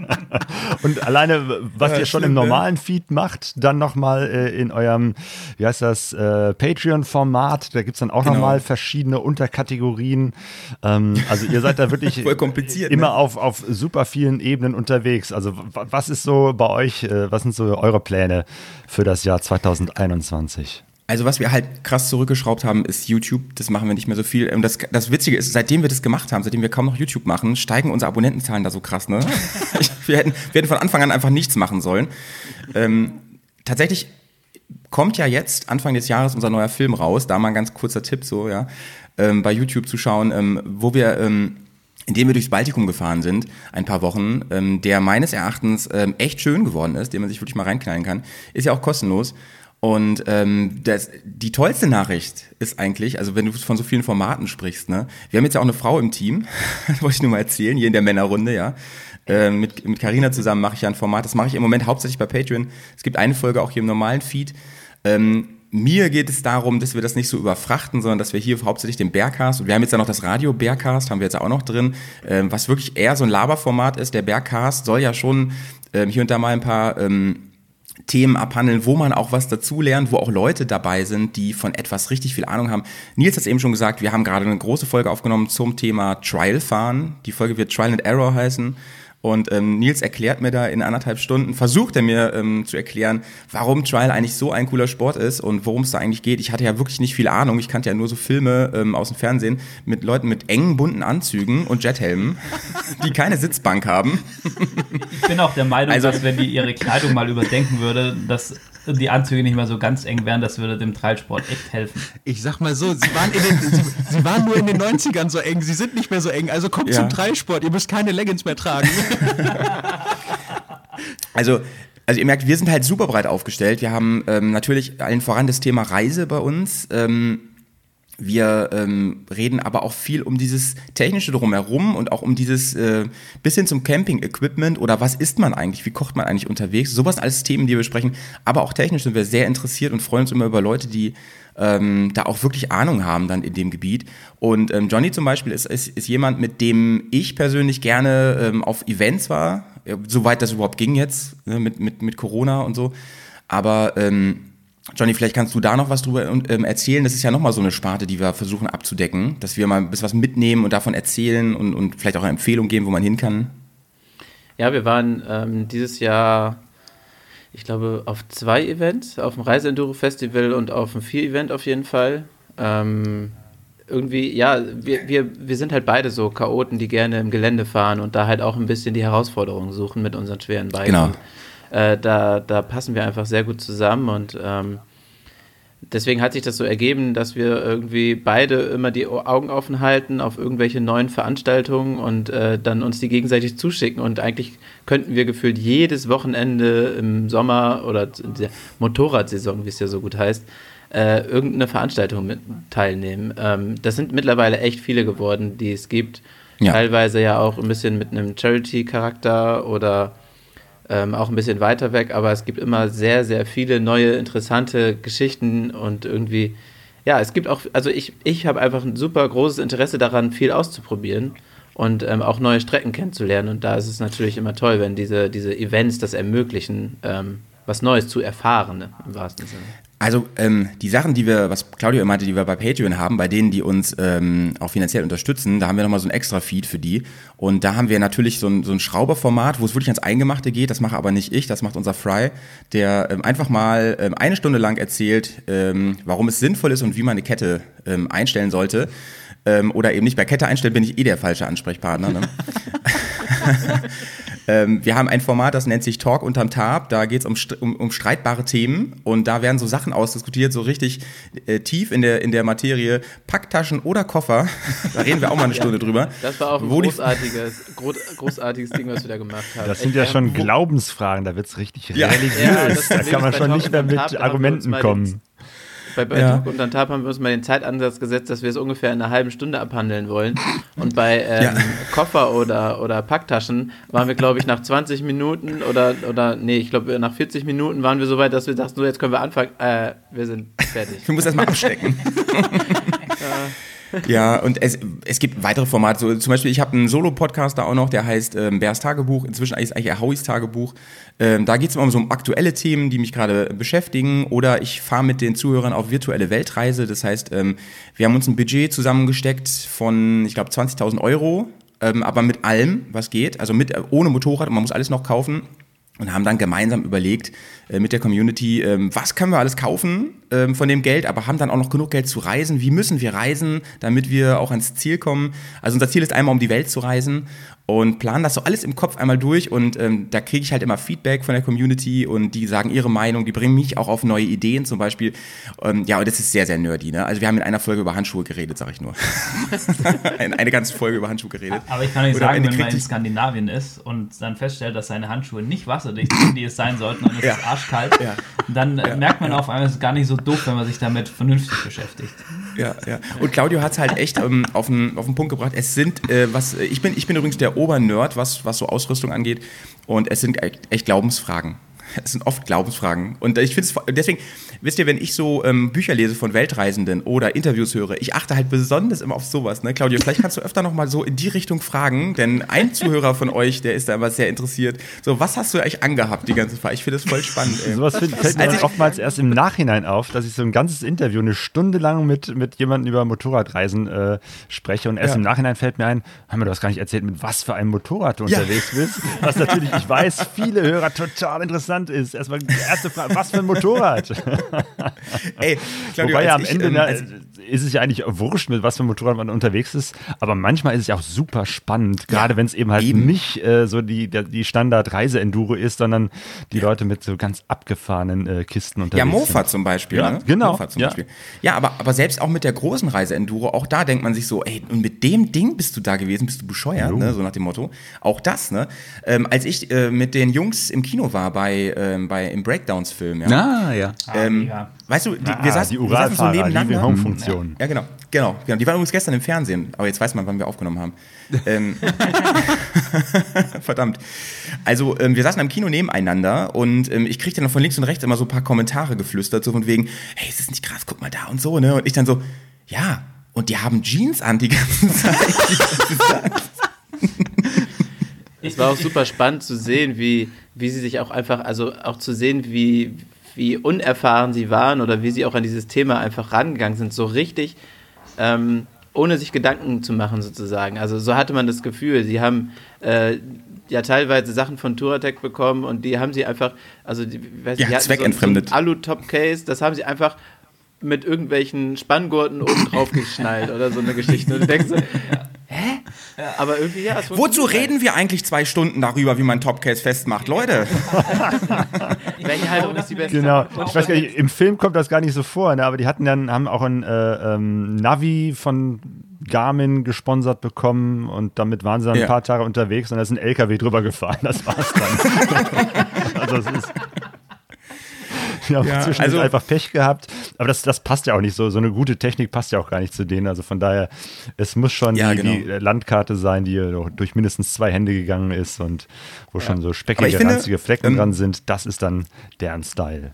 Und alleine, was Ja, ihr schon im normalen Feed macht, dann nochmal äh, in eurem, wie heißt das, äh, Patreon-Format. Da gibt es dann auch Genau. nochmal verschiedene Unterkategorien. Ähm, also ihr seid da wirklich *laughs* Voll kompliziert, immer ne? auf, auf super vielen Ebenen unterwegs. Also was ist so bei euch, äh, was sind so eure Pläne für das Jahr 2021? Also was wir halt krass zurückgeschraubt haben, ist YouTube. Das machen wir nicht mehr so viel. Und das, das Witzige ist, seitdem wir das gemacht haben, seitdem wir kaum noch YouTube machen, steigen unsere Abonnentenzahlen da so krass. Ne? *laughs* Wir, hätten, wir hätten von Anfang an einfach nichts machen sollen. Ähm, tatsächlich kommt ja jetzt Anfang des Jahres unser neuer Film raus. Da mal ein ganz kurzer Tipp so, ja, ähm, bei YouTube zu schauen, ähm, wo wir ähm, indem wir durchs Baltikum gefahren sind, ein paar Wochen, ähm, der meines Erachtens ähm, echt schön geworden ist, den man sich wirklich mal reinknallen kann, ist ja auch kostenlos. Und ähm, das, die tollste Nachricht ist eigentlich, also wenn du von so vielen Formaten sprichst, ne, wir haben jetzt ja auch eine Frau im Team, *laughs* wollte ich nur mal erzählen, hier in der Männerrunde, ja. Ähm, mit mit Carina zusammen mache ich ja ein Format, das mache ich im Moment hauptsächlich bei Patreon. Es gibt eine Folge auch hier im normalen Feed. Ähm, mir geht es darum, dass wir das nicht so überfrachten, sondern dass wir hier hauptsächlich den Bearcast, und wir haben jetzt ja noch das Radio Bearcast, haben wir jetzt auch noch drin, ähm, was wirklich eher so ein Laberformat ist. Der Bearcast soll ja schon ähm, hier und da mal ein paar ähm, Themen abhandeln, wo man auch was dazulernt, wo auch Leute dabei sind, die von etwas richtig viel Ahnung haben. Nils hat es eben schon gesagt, wir haben gerade eine große Folge aufgenommen zum Thema Trial fahren. Die Folge wird Trial and Error heißen. Und ähm, Nils erklärt mir da in anderthalb Stunden, versucht er mir ähm, zu erklären, warum Trial eigentlich so ein cooler Sport ist und worum es da eigentlich geht. Ich hatte ja wirklich nicht viel Ahnung. Ich kannte ja nur so Filme ähm, aus dem Fernsehen mit Leuten mit engen, bunten Anzügen und Jethelmen, *laughs* die keine Sitzbank haben. Ich bin auch der Meinung, Also- dass wenn die ihre Kleidung mal überdenken würde, dass die Anzüge nicht mehr so ganz eng wären, das würde dem Treibsport echt helfen. Ich sag mal so, sie waren, in den, sie, sie waren nur in den 90ern so eng, sie sind nicht mehr so eng. Also kommt Ja. zum Dreisport, ihr müsst keine Leggings mehr tragen. *laughs* Also, also ihr merkt, wir sind halt super breit aufgestellt. Wir haben ähm, natürlich allen voran das Thema Reise bei uns. Ähm, wir ähm, reden aber auch viel um dieses technische drumherum und auch um dieses äh, bis hin zum Camping-Equipment oder was isst man eigentlich, wie kocht man eigentlich unterwegs. Sowas alles Themen, die wir besprechen. Aber auch technisch sind wir sehr interessiert und freuen uns immer über Leute, die ähm, da auch wirklich Ahnung haben dann in dem Gebiet. Und ähm, Johnny zum Beispiel ist, ist, ist jemand, mit dem ich persönlich gerne ähm, auf Events war, soweit das überhaupt ging jetzt ne, mit, mit, mit Corona und so. Aber ähm, Johnny, vielleicht kannst du da noch was drüber ähm, erzählen. Das ist ja nochmal so eine Sparte, die wir versuchen abzudecken, dass wir mal ein bisschen was mitnehmen und davon erzählen und, und vielleicht auch eine Empfehlung geben, wo man hin kann. Ja, wir waren ähm, dieses Jahr, ich glaube, auf zwei Events, auf dem Reiseenduro-Festival und auf dem Vier-Event auf jeden Fall. Ähm, irgendwie, ja, wir, wir, wir sind halt beide so Chaoten, die gerne im Gelände fahren und da halt auch ein bisschen die Herausforderungen suchen mit unseren schweren Bikes. Genau. Äh, da, da passen wir einfach sehr gut zusammen und ähm, deswegen hat sich das so ergeben, dass wir irgendwie beide immer die Augen offen halten auf irgendwelche neuen Veranstaltungen und äh, dann uns die gegenseitig zuschicken. Und eigentlich könnten wir gefühlt jedes Wochenende im Sommer oder in der Motorradsaison, wie es ja so gut heißt, äh, irgendeine Veranstaltung mit teilnehmen. Ähm, das sind mittlerweile echt viele geworden, die es gibt. Ja. Teilweise ja auch ein bisschen mit einem Charity-Charakter oder ähm, auch ein bisschen weiter weg, aber es gibt immer sehr, sehr viele neue, interessante Geschichten und irgendwie, ja, es gibt auch, also ich, ich habe einfach ein super großes Interesse daran, viel auszuprobieren und ähm, auch neue Strecken kennenzulernen. Und da ist es natürlich immer toll, wenn diese, diese Events das ermöglichen, ähm, was Neues zu erfahren, ne, im wahrsten Sinne. Also ähm, die Sachen, die wir, was Claudio meinte, die wir bei Patreon haben, bei denen, die uns ähm, auch finanziell unterstützen, da haben wir nochmal so ein extra Feed für die. Und da haben wir natürlich so ein, so ein Schrauberformat, wo es wirklich ans Eingemachte geht. Das mache aber nicht ich, das macht unser Fry, der ähm, einfach mal ähm, eine Stunde lang erzählt, ähm, warum es sinnvoll ist und wie man eine Kette ähm, einstellen sollte. Ähm, oder eben nicht bei Kette einstellen, bin ich eh der falsche Ansprechpartner. Ne? *laughs* Ähm, wir haben ein Format, das nennt sich Talk unterm Tab. Da geht es um, um, um, streitbare Themen und da werden so Sachen ausdiskutiert, so richtig äh, tief in der, in der Materie. Packtaschen oder Koffer, da reden wir auch mal eine Stunde drüber. Das war auch ein großartiges, großartiges Ding, was wir da gemacht haben. Das sind ja schon Glaubensfragen, da wird es richtig ja. religiös. Ja, da kann man schon nicht mehr mit Argumenten kommen. Bei, bei ja. und Tab haben wir uns mal den Zeitansatz gesetzt, dass wir es ungefähr in einer halben Stunde abhandeln wollen. Und bei ähm, ja. Koffer oder, oder Packtaschen waren wir, glaube ich, nach 20 Minuten oder, oder nee, ich glaube, nach 40 Minuten waren wir so weit, dass wir dachten, so, jetzt können wir anfangen. Äh, wir sind fertig. *laughs* Wir müssen erstmal abstecken. ja. *laughs* *laughs* Ja, und es, es gibt weitere Formate. So, zum Beispiel, ich habe einen Solo-Podcast da auch noch, der heißt ähm, Bärs Tagebuch. Inzwischen ist eigentlich Hauis Tagebuch. Ähm, da geht es immer um so um aktuelle Themen, die mich gerade beschäftigen. Oder ich fahre mit den Zuhörern auf virtuelle Weltreise. Das heißt, ähm, wir haben uns ein Budget zusammengesteckt von, ich glaube, 20.000 Euro. Ähm, aber mit allem, was geht. Also mit, ohne Motorrad und man muss alles noch kaufen und haben dann gemeinsam überlegt äh, mit der Community, ähm, was können wir alles kaufen ähm, von dem Geld, aber haben dann auch noch genug Geld zu reisen. Wie müssen wir reisen, damit wir auch ans Ziel kommen? Also unser Ziel ist einmal um die Welt zu reisen und planen das so alles im Kopf einmal durch und ähm, da kriege ich halt immer Feedback von der Community und die sagen ihre Meinung, die bringen mich auch auf neue Ideen zum Beispiel. Ähm, ja, und das ist sehr, sehr nerdy. Ne? Also wir haben in einer Folge über Handschuhe geredet, sag ich nur. *laughs* eine ganze Folge über Handschuhe geredet. Aber ich kann nicht sagen, wenn man in Skandinavien ist und dann feststellt, dass seine Handschuhe nicht wasserdicht sind, die es sein sollten und es ja. ist arschkalt, ja. dann ja. merkt man auf einmal, es ist gar nicht so doof, wenn man sich damit vernünftig beschäftigt. Ja, ja. Und Claudio hat es halt echt ähm, auf, den, auf den Punkt gebracht. Es sind, äh, was, ich bin, ich bin übrigens der Obernerd, was, was so Ausrüstung angeht. Und es sind echt Glaubensfragen. Es sind oft Glaubensfragen. Und ich finde es, deswegen, wisst ihr, wenn ich so ähm, Bücher lese von Weltreisenden oder Interviews höre, ich achte halt besonders immer auf sowas. Ne? Claudio, vielleicht kannst du öfter nochmal so in die Richtung fragen, denn ein Zuhörer von euch, der ist da immer sehr interessiert. So, was hast du eigentlich angehabt die ganze Zeit? Ich finde das voll spannend. Ey. Sowas fällt mir also oftmals erst im Nachhinein auf, dass ich so ein ganzes Interview eine Stunde lang mit, mit jemandem über Motorradreisen äh, spreche und erst ja. im Nachhinein fällt mir ein, haben wir das gar nicht erzählt, mit was für einem Motorrad du ja. unterwegs bist. Was natürlich, ich weiß, viele Hörer total interessant ist. Erstmal die erste Frage, was für ein Motorrad? *laughs* Ey, Claudio, Wobei ja am ich, Ende ähm, na, ist es ja eigentlich wurscht, mit was für ein Motorrad man unterwegs ist. Aber manchmal ist es ja auch super spannend, gerade ja, wenn es eben halt eben. nicht äh, so die, die Standard-Reise-Enduro ist, sondern die. Leute mit so ganz abgefahrenen äh, Kisten unterwegs Ja, Mofa sind. zum Beispiel. Ja, ne? genau. Mofa zum ja. Beispiel. Ja, aber, aber selbst auch mit der großen Reise-Enduro, auch da denkt man sich so, ey, und mit dem Ding bist du da gewesen, bist du bescheuert, ne? so nach dem Motto. Auch das, ne? Ähm, als ich äh, mit den Jungs im Kino war bei, ähm, bei im Breakdowns-Film, ja. Ah, ja. Ähm, ah, Weißt du, die, wir, saßen, die wir saßen so nebeneinander. Ja, ja, genau. Genau, genau. Die waren übrigens gestern im Fernsehen, aber jetzt weiß man, wann wir aufgenommen haben. ähm, *laughs* *laughs* verdammt. Also, ähm, wir saßen am Kino nebeneinander und ähm, ich kriegte dann von links und rechts immer so ein paar Kommentare geflüstert, so von wegen, hey, ist das nicht krass, guck mal da und so, ne? Und ich dann so, ja, und die haben Jeans an die ganze Zeit. Die ganze Zeit. *laughs* Es war auch super spannend zu sehen, wie, wie sie sich auch einfach, also auch zu sehen, wie, wie unerfahren sie waren oder wie sie auch an dieses Thema einfach rangegangen sind. So richtig, ähm, ohne sich Gedanken zu machen sozusagen. Also so hatte man das Gefühl. Sie haben äh, ja teilweise Sachen von Touratec bekommen und die haben sie einfach, also die, weiß Ja, die hatten zweckentfremdet. So, Alu-Top-Case, das haben sie einfach mit irgendwelchen Spanngurten oben drauf *laughs* geschnallt oder so eine Geschichte. Und du denkst so, *laughs* hä? Aber irgendwie, ja, es Wozu reden wir eigentlich zwei Stunden darüber, wie man Topcase festmacht? Leute, *laughs* halt. Welche Haltung ist die beste? Genau. Ich weiß gar nicht, im Film kommt das gar nicht so vor, ne? aber die hatten dann, haben auch ein äh, ähm, Navi von Garmin gesponsert bekommen und damit waren sie dann Ja. ein paar Tage unterwegs und da ist ein LKW drüber gefahren. Das war's dann. also es ist. Haben *laughs* Ja, zwischendurch also- einfach Pech gehabt, aber das, das passt ja auch nicht so. So eine gute Technik passt ja auch gar nicht zu denen. Also von daher, es muss schon Ja, die, genau. die Landkarte sein, die durch mindestens zwei Hände gegangen ist und wo schon so speckige, ranzige Flecken ähm, dran sind. Das ist dann deren Style.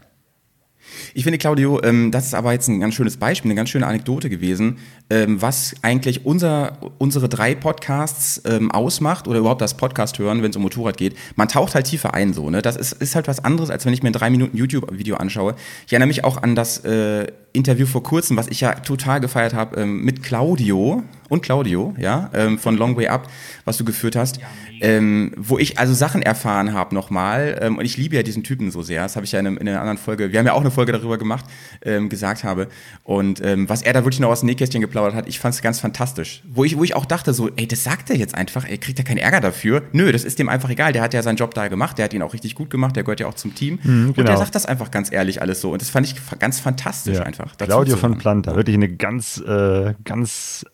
Ich finde, Claudio, ähm, das ist aber jetzt ein ganz schönes Beispiel, eine ganz schöne Anekdote gewesen, ähm, was eigentlich unser, unsere drei Podcasts ähm, ausmacht oder überhaupt das Podcast hören, wenn es um Motorrad geht. Man taucht halt tiefer ein, so. Ne? Das ist, ist halt was anderes, als wenn ich mir ein drei Minuten YouTube-Video anschaue. Ich erinnere mich auch an das äh, Interview vor kurzem, was ich ja total gefeiert habe, ähm, mit Claudio und Claudio, ja, ähm, von Long Way Up, was du geführt hast. Ähm, wo ich also Sachen erfahren habe nochmal. Ähm, und ich liebe ja diesen Typen so sehr. Das habe ich ja in, einem, in einer anderen Folge, wir haben ja auch eine Folge darüber gemacht, ähm, gesagt habe. Und ähm, was er da wirklich noch aus dem Nähkästchen geplaudert hat, ich fand es ganz fantastisch. Wo ich, wo ich auch dachte, so, ey, das sagt er jetzt einfach, er kriegt ja keinen Ärger dafür. Nö, das ist dem einfach egal. Der hat ja seinen Job da gemacht, der hat ihn auch richtig gut gemacht, der gehört ja auch zum Team. Und genau. der sagt das einfach ganz ehrlich alles so. Und das fand ich ganz fantastisch Ja. einfach. Claudio von. Planta, wirklich eine ganz, äh, ganz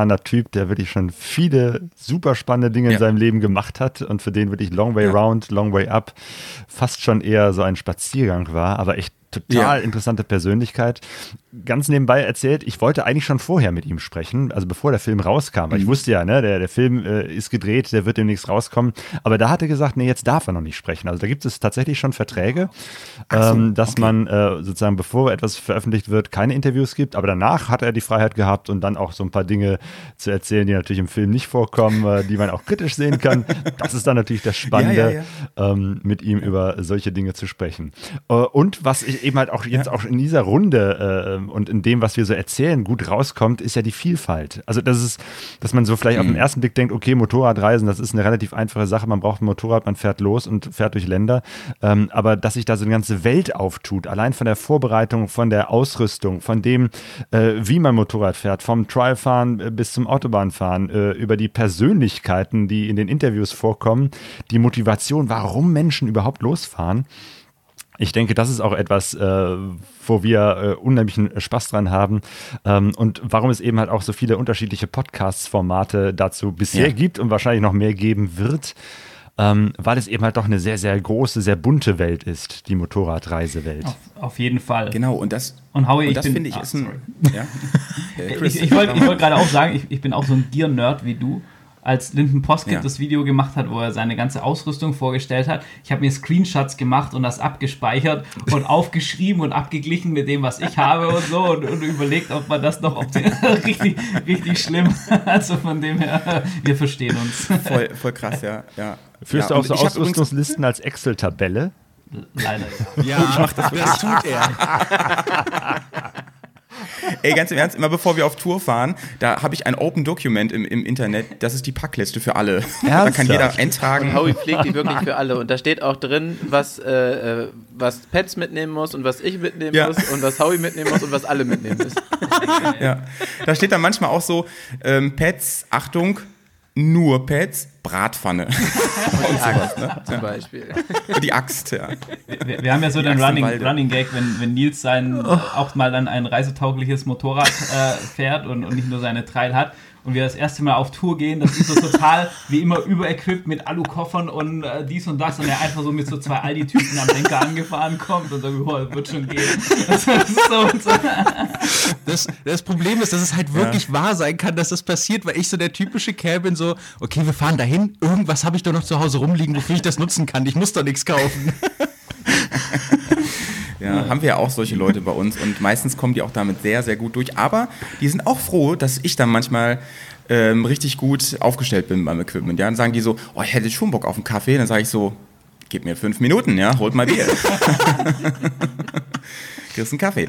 abgefahrener Typ, der wirklich schon viele super spannende Dinge Ja. in seinem Leben gemacht hat und für den wirklich Long Way Ja. Round, Long Way Up fast schon eher so ein Spaziergang war, aber echt total Ja. interessante Persönlichkeit. Ganz nebenbei erzählt, ich wollte eigentlich schon vorher mit ihm sprechen, also bevor der Film rauskam. Mhm. Weil ich wusste ja, ne, der, der Film äh, ist gedreht, der wird demnächst rauskommen. Aber da hat er gesagt, nee, jetzt darf er noch nicht sprechen. Also da gibt es tatsächlich schon Verträge, ähm, dass man äh, sozusagen, bevor etwas veröffentlicht wird, keine Interviews gibt. Aber danach hat er die Freiheit gehabt und dann auch so ein paar Dinge zu erzählen, die natürlich im Film nicht vorkommen, äh, die man auch kritisch sehen kann. Das ist dann natürlich das Spannende, Ja, Ähm, mit ihm über solche Dinge zu sprechen. Äh, und was ich eben halt auch jetzt auch in dieser Runde äh, und in dem, was wir so erzählen, gut rauskommt, ist ja die Vielfalt. Also das ist, dass man so vielleicht auf den ersten Blick denkt, okay, Motorradreisen, das ist eine relativ einfache Sache. Man braucht ein Motorrad, man fährt los und fährt durch Länder. Ähm, aber dass sich da so eine ganze Welt auftut, allein von der Vorbereitung, von der Ausrüstung, von dem, äh, wie man Motorrad fährt, vom Trialfahren äh, bis zum Autobahnfahren, äh, über die Persönlichkeiten, die in den Interviews vorkommen, die Motivation, warum Menschen überhaupt losfahren. Ich denke, das ist auch etwas, äh, wo wir äh, unheimlichen Spaß dran haben ähm, und warum es eben halt auch so viele unterschiedliche Podcast-Formate dazu bisher Ja. gibt und wahrscheinlich noch mehr geben wird, ähm, weil es eben halt doch eine sehr, sehr große, sehr bunte Welt ist, die Motorradreisewelt. Auf, auf jeden Fall. Genau, und das, Und Howie, und ich das bin- finde ich ah, ist ein. sorry. Ja? *laughs* Äh, Chris, Ich, ich wollte wollt gerade auch sagen, ich, ich bin auch so ein Gear-Nerd wie du. Als Linden Poskett Ja. das Video gemacht hat, wo er seine ganze Ausrüstung vorgestellt hat, ich habe mir Screenshots gemacht und das abgespeichert und *laughs* aufgeschrieben und abgeglichen mit dem, was ich habe und so und, und überlegt, ob man das noch ob *laughs* richtig, richtig schlimm. *laughs* Also von dem her, wir verstehen uns. voll, voll krass, ja. ja. Führst ja, du auch so ich Ausrüstungslisten als Excel-Tabelle? Leider ja. Ja, das, tut er. Ey, ganz im Ernst, immer bevor wir auf Tour fahren, da habe ich ein Open Document im, im Internet. Das ist die Packliste für alle. Da kann jeder eintragen. Und Howie pflegt die wirklich für alle. Und da steht auch drin, was, äh, äh, was Pets mitnehmen muss und was ich mitnehmen Ja. muss und was Howie mitnehmen muss und was alle mitnehmen müssen. Ja. Da steht dann manchmal auch so, ähm, Pets, Achtung, nur Pets, Bratpfanne. *laughs* Und die Axt, ne? zum Beispiel. Die Axt, ja. Wir, wir haben ja so Die den Axt Running. Running Gag, wenn, wenn Nils sein, auch mal dann ein reisetaugliches Motorrad äh, fährt und, und nicht nur seine Trail hat. Und wir das erste Mal auf Tour gehen, das ist so total wie immer überequipped mit Alukoffern und äh, dies und das und er einfach so mit so zwei Aldi-Typen am Lenker angefahren kommt und sagt, oh, das wird schon gehen. Das so, so. Das, das Problem ist, dass es halt wirklich wahr sein kann, dass das passiert, weil ich so der typische Kerl bin, so, okay, wir fahren dahin, irgendwas habe ich doch noch zu Hause rumliegen, wofür ich das nutzen kann. Ich muss doch nichts kaufen. Ja, haben wir ja auch solche Leute bei uns und meistens kommen die auch damit sehr, sehr gut durch. Aber die sind auch froh, dass ich dann manchmal ähm, richtig gut aufgestellt bin beim Equipment. Ja, dann sagen die so, oh, ich hätte schon Bock auf einen Kaffee. Dann sage ich so, gib mir fünf Minuten, ja, holt mal Bier. *laughs* Kriegst einen Kaffee.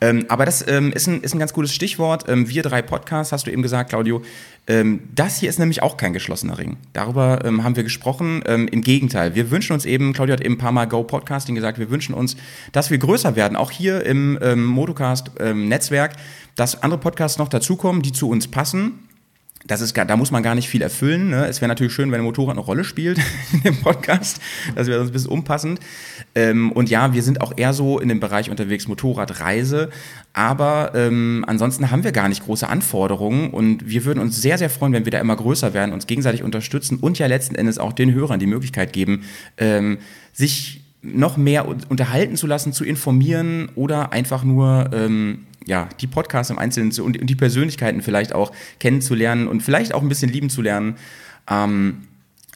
Ähm, aber das ähm, ist, ein, ist ein ganz gutes Stichwort. Ähm, wir drei Podcasts, hast du eben gesagt, Claudio. Ähm, das hier ist nämlich auch kein geschlossener Ring. Darüber ähm, haben wir gesprochen. Ähm, Im Gegenteil, wir wünschen uns eben, Claudio hat eben ein paar Mal Go Podcasting gesagt, wir wünschen uns, dass wir größer werden, auch hier im Motocast-Netzwerk, dass andere Podcasts noch dazukommen, die zu uns passen. Das ist, da muss man gar nicht viel erfüllen. Ne? Es wäre natürlich schön, wenn ein Motorrad eine Rolle spielt *laughs* in dem Podcast. Das wäre sonst ein bisschen unpassend. Ähm, und ja, wir sind auch eher so in dem Bereich unterwegs Motorradreise. Aber ähm, ansonsten haben wir gar nicht große Anforderungen. Und wir würden uns sehr, sehr freuen, wenn wir da immer größer werden, uns gegenseitig unterstützen und ja letzten Endes auch den Hörern die Möglichkeit geben, ähm, sich noch mehr un- unterhalten zu lassen, zu informieren oder einfach nur ähm, ja, die Podcasts im Einzelnen zu, und, und die Persönlichkeiten vielleicht auch kennenzulernen und vielleicht auch ein bisschen lieben zu lernen. Ähm,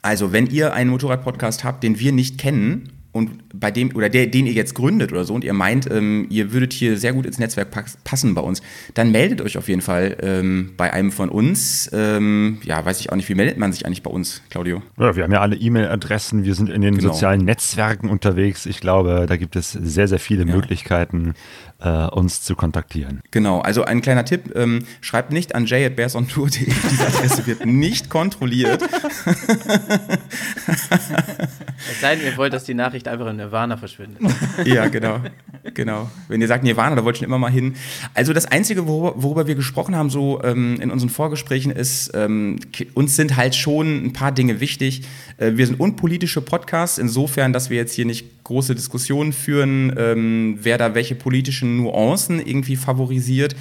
also, wenn ihr einen Motorrad-Podcast habt, den wir nicht kennen und bei dem oder der, den ihr jetzt gründet oder so und ihr meint, ähm, ihr würdet hier sehr gut ins Netzwerk pass- passen bei uns, dann meldet euch auf jeden Fall ähm, bei einem von uns. Ähm, ja, weiß ich auch nicht, wie meldet man sich eigentlich bei uns, Claudio? Ja, wir haben ja alle E-Mail-Adressen, wir sind in den Genau. sozialen Netzwerken unterwegs. Ich glaube, da gibt es sehr, sehr viele Möglichkeiten, äh, uns zu kontaktieren. Genau, also ein kleiner Tipp, ähm, schreibt nicht an jay.bearsontour.de, diese Adresse wird nicht kontrolliert. *laughs* *laughs* Es sei denn, ihr wollt, dass die Nachricht einfach in Nirvana verschwindet. *laughs* Ja, genau. Genau. Wenn ihr sagt Nirvana, da wollte ich schon immer mal hin. Also das Einzige, worüber, worüber wir gesprochen haben, so ähm, in unseren Vorgesprächen, ist, ähm, uns sind halt schon ein paar Dinge wichtig. Äh, wir sind unpolitische Podcasts, insofern, dass wir jetzt hier nicht große Diskussionen führen, ähm, wer da welche politischen Nuancen irgendwie favorisiert.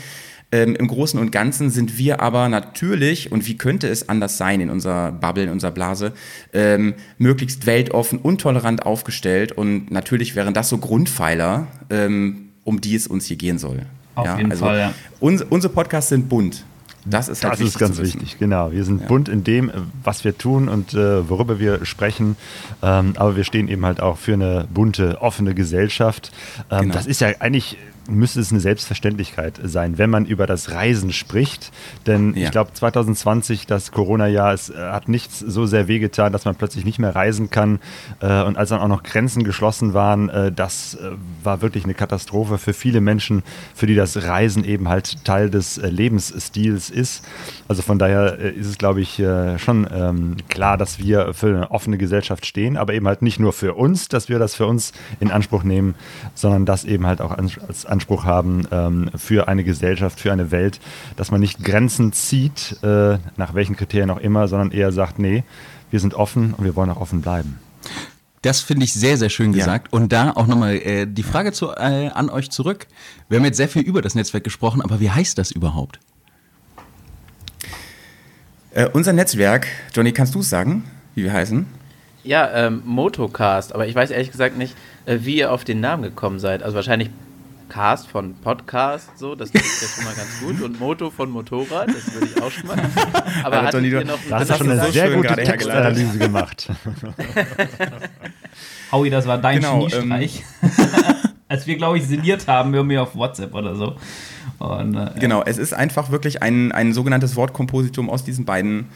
Ähm, Im Großen und Ganzen sind wir aber natürlich, und wie könnte es anders sein in unserer Bubble, in unserer Blase, ähm, möglichst weltoffen und tolerant aufgestellt. Und natürlich wären das so Grundpfeiler, ähm, um die es uns hier gehen soll. Auf jeden Fall, ja. Uns, unsere Podcasts sind bunt. Das ist halt Das ist ganz wichtig, genau. Wir sind bunt in dem, äh, was wir tun und äh, worüber wir sprechen. Ähm, aber wir stehen eben halt auch für eine bunte, offene Gesellschaft. Ähm, Genau. Das ist ja eigentlich, müsste es eine Selbstverständlichkeit sein, wenn man über das Reisen spricht. Denn Ja. ich glaube, 2020, das Corona-Jahr, es äh, hat nichts so sehr wehgetan, dass man plötzlich nicht mehr reisen kann. Äh, und als dann auch noch Grenzen geschlossen waren, äh, das war wirklich eine Katastrophe für viele Menschen, für die das Reisen eben halt Teil des Lebensstils ist. Also von daher ist es, glaube ich, schon ähm, klar, dass wir für eine offene Gesellschaft stehen, aber eben halt nicht nur für uns, dass wir das für uns in Anspruch nehmen, sondern das eben halt auch als Anspruch haben ähm, für eine Gesellschaft, für eine Welt, dass man nicht Grenzen zieht, äh, nach welchen Kriterien auch immer, sondern eher sagt, nee, wir sind offen und wir wollen auch offen bleiben. Das finde ich sehr, sehr schön Ja. gesagt. Und da auch nochmal äh, die Frage zu, äh, an euch zurück. Wir haben jetzt sehr viel über das Netzwerk gesprochen, aber wie heißt das überhaupt? Äh, unser Netzwerk, Johnny, kannst du es sagen, wie wir heißen? Ja, ähm, Motocast, aber ich weiß ehrlich gesagt nicht, äh, wie ihr auf den Namen gekommen seid. Also wahrscheinlich Cast von Podcast, so, das klingt ja schon mal ganz gut. Und Moto von Motorrad, das würde ich auch schon mal. *laughs* Aber Aber hattet ihr du- noch Da hast Das du schon eine so sehr gute. Textanalyse gemacht. *laughs* Howie, das war dein Genau, Geniestreich. *laughs* Als wir, glaube ich, sinniert haben, irgendwie auf WhatsApp oder so. Und, äh, Genau, es ist einfach wirklich ein, ein sogenanntes Wortkompositum aus diesen beiden,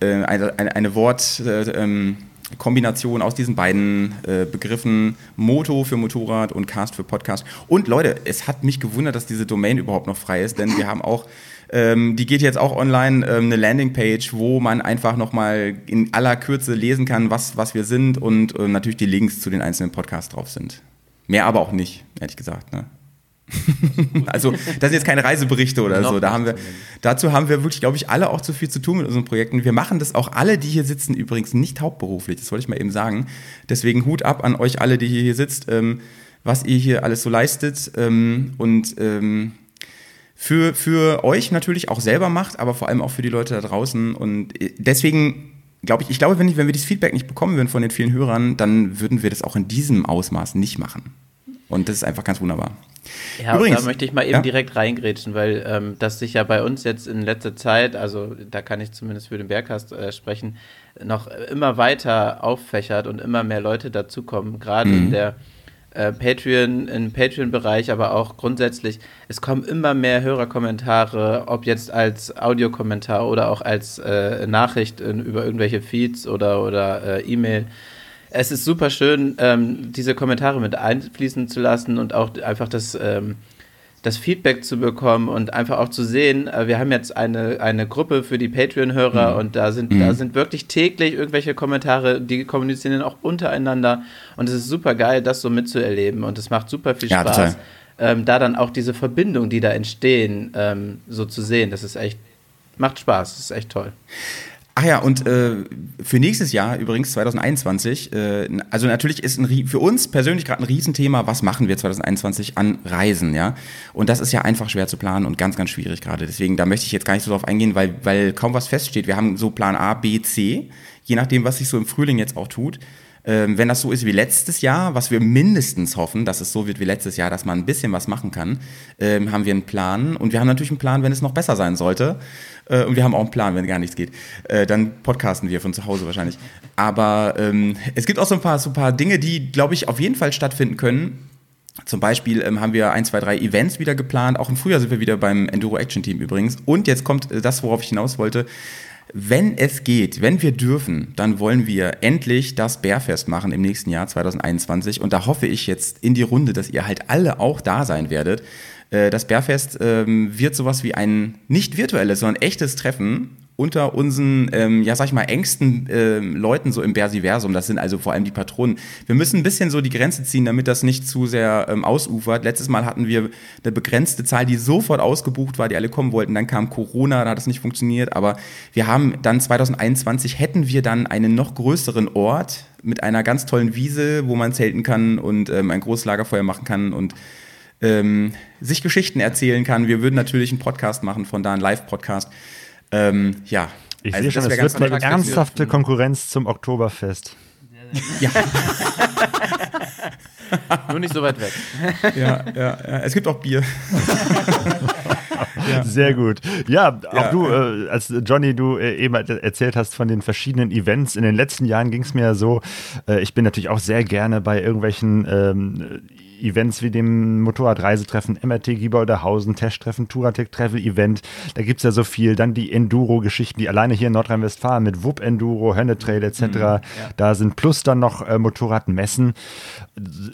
äh, eine, eine, Wortkombination äh, ähm, Kombination aus diesen beiden äh, Begriffen Moto für Motorrad und Cast für Podcast. Und Leute, es hat mich gewundert, dass diese Domain überhaupt noch frei ist, denn wir haben auch, ähm, die geht jetzt auch online, ähm, eine Landingpage, wo man einfach nochmal in aller Kürze lesen kann, was, was wir sind und ähm, natürlich die Links zu den einzelnen Podcasts drauf sind. Mehr aber auch nicht, ehrlich gesagt. Ne? *laughs* also das sind jetzt keine Reiseberichte oder so. Da haben wir, dazu haben wir wirklich, glaube ich, alle auch zu viel zu tun mit unseren Projekten. Wir machen das auch alle, die hier sitzen, übrigens nicht hauptberuflich. Das wollte ich mal eben sagen. Deswegen Hut ab an euch alle, die hier sitzt, ähm, was ihr hier alles so leistet ähm, und ähm, für, für euch natürlich auch selber macht, aber vor allem auch für die Leute da draußen. Und äh, deswegen glaube ich, ich glaube, wenn, ich, wenn wir dieses Feedback nicht bekommen würden von den vielen Hörern, dann würden wir das auch in diesem Ausmaß nicht machen. Und das ist einfach ganz wunderbar. Ja, Übrigens, und da möchte ich mal eben ja? direkt reingrätschen, weil ähm, das sich ja bei uns jetzt in letzter Zeit, also da kann ich zumindest für den Bergcast äh, sprechen, noch immer weiter auffächert und immer mehr Leute dazukommen, gerade in der äh, Patreon, im Patreon-Bereich, aber auch grundsätzlich. Es kommen immer mehr Hörerkommentare, ob jetzt als Audiokommentar oder auch als äh, Nachricht in, über irgendwelche Feeds oder, oder äh, E-Mail. Es ist super schön, ähm, diese Kommentare mit einfließen zu lassen und auch einfach das, ähm, das Feedback zu bekommen und einfach auch zu sehen, äh, wir haben jetzt eine, eine Gruppe für die Patreon-Hörer und da sind, da sind wirklich täglich irgendwelche Kommentare, die kommunizieren dann auch untereinander und es ist super geil, das so mitzuerleben und es macht super viel Ja, Spaß. Ähm, da dann auch diese Verbindung, die da entstehen, ähm, so zu sehen, das ist echt, macht Spaß, das ist echt toll. Ach ja, und äh, für nächstes Jahr übrigens 2021, äh, also natürlich ist ein, für uns persönlich gerade ein Riesenthema, was machen wir 2021 an Reisen, ja? Und das ist ja einfach schwer zu planen und ganz, ganz schwierig gerade. Deswegen, da möchte ich jetzt gar nicht so drauf eingehen, weil, weil kaum was feststeht. Wir haben so Plan A, B, C, je nachdem, was sich so im Frühling jetzt auch tut. Ähm, wenn das so ist wie letztes Jahr, was wir mindestens hoffen, dass es so wird wie letztes Jahr, dass man ein bisschen was machen kann, ähm, haben wir einen Plan. Und wir haben natürlich einen Plan, wenn es noch besser sein sollte. Äh, und wir haben auch einen Plan, wenn gar nichts geht. Äh, dann podcasten wir von zu Hause wahrscheinlich. Aber ähm, es gibt auch so ein paar, so ein paar Dinge, die, glaube ich, auf jeden Fall stattfinden können. Zum Beispiel ähm, haben wir ein, zwei, drei Events wieder geplant. Auch im Frühjahr sind wir wieder beim Enduro Action Team übrigens. Und jetzt kommt äh, das, worauf ich hinaus wollte. Wenn es geht, wenn wir dürfen, dann wollen wir endlich das Bärfest machen im nächsten Jahr 2021. Und da hoffe ich jetzt in die Runde, dass ihr halt alle auch da sein werdet. Äh, Das Bärfest ähm, wird sowas wie ein nicht virtuelles, sondern echtes Treffen unter unseren, ähm, ja, sag ich mal, engsten ähm, Leuten so im Bersiversum. Das sind also vor allem die Patronen. Wir müssen ein bisschen so die Grenze ziehen, damit das nicht zu sehr ähm, ausufert. Letztes Mal hatten wir eine begrenzte Zahl, die sofort ausgebucht war, die alle kommen wollten. Dann kam Corona, da hat es nicht funktioniert. Aber wir haben dann 2021 hätten wir dann einen noch größeren Ort mit einer ganz tollen Wiese, wo man zelten kann und ähm, ein großes Lagerfeuer machen kann und ähm, sich Geschichten erzählen kann. Wir würden natürlich einen Podcast machen, von da einen Live-Podcast. Ähm, ja. Ich Also sehe schon, das es wird eine ernsthafte Konkurrenz zum Oktoberfest. Ja, *laughs* Nur nicht so weit weg. ja, ja, ja. Es gibt auch Bier. Sehr gut. Ja, auch Ja. du, äh, als Johnny, du äh, eben erzählt hast von den verschiedenen Events. In den letzten Jahren ging es mir so, äh, ich bin natürlich auch sehr gerne bei irgendwelchen ähm, Events wie dem Motorradreisetreffen MRT Giebauderhausen, Testtreffen, Touratec Travel Event. Da gibt es ja so viel. Dann die Enduro-Geschichten, die alleine hier in Nordrhein-Westfalen mit WUP Enduro, Hönnetrail etc. Da sind plus dann noch äh, Motorradmessen,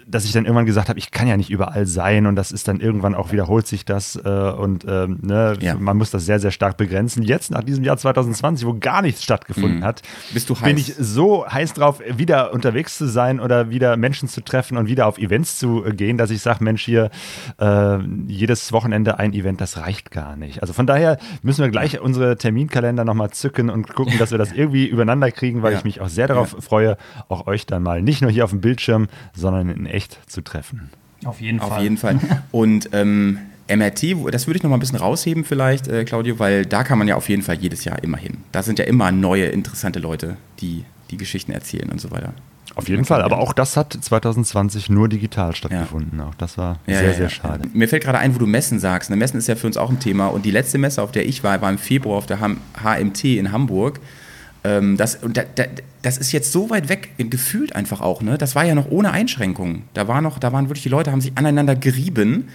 dass ich dann irgendwann gesagt habe, ich kann ja nicht überall sein und das ist dann irgendwann auch wiederholt sich das äh, und ähm, ne, Ja. man muss das sehr, sehr stark begrenzen. Jetzt nach diesem Jahr 2020, wo gar nichts stattgefunden hat, Bist du bin heiß? ich so heiß drauf, wieder unterwegs zu sein oder wieder Menschen zu treffen und wieder auf Events zu äh, gehen, dass ich sage, Mensch, hier äh, jedes Wochenende ein Event, das reicht gar nicht. Also von daher müssen wir gleich unsere Terminkalender nochmal zücken und gucken, dass wir das *laughs* irgendwie übereinander kriegen, weil Ja. ich mich auch sehr darauf freue, auch euch dann mal nicht nur hier auf dem Bildschirm, sondern in echt zu treffen. Auf jeden Auf Fall. jeden Fall. *laughs* Und ähm, MRT, das würde ich noch mal ein bisschen rausheben vielleicht, äh, Claudio, weil da kann man ja auf jeden Fall jedes Jahr immer hin. Da sind ja immer neue, interessante Leute, die die Geschichten erzählen und so weiter. Auf jeden Fall, aber auch das hat 2020 nur digital stattgefunden. Auch das war Ja, sehr, ja, sehr ja. schade. Mir fällt gerade ein, wo du Messen sagst. Ne, Messen ist ja für uns auch ein Thema. Und die letzte Messe, auf der ich war, war im Februar auf der HMT in Hamburg. Ähm, das, und da, da, das ist jetzt so weit weg, gefühlt einfach auch. Ne? Das war ja noch ohne Einschränkungen. Da, war noch, da waren wirklich die Leute, haben sich aneinander gerieben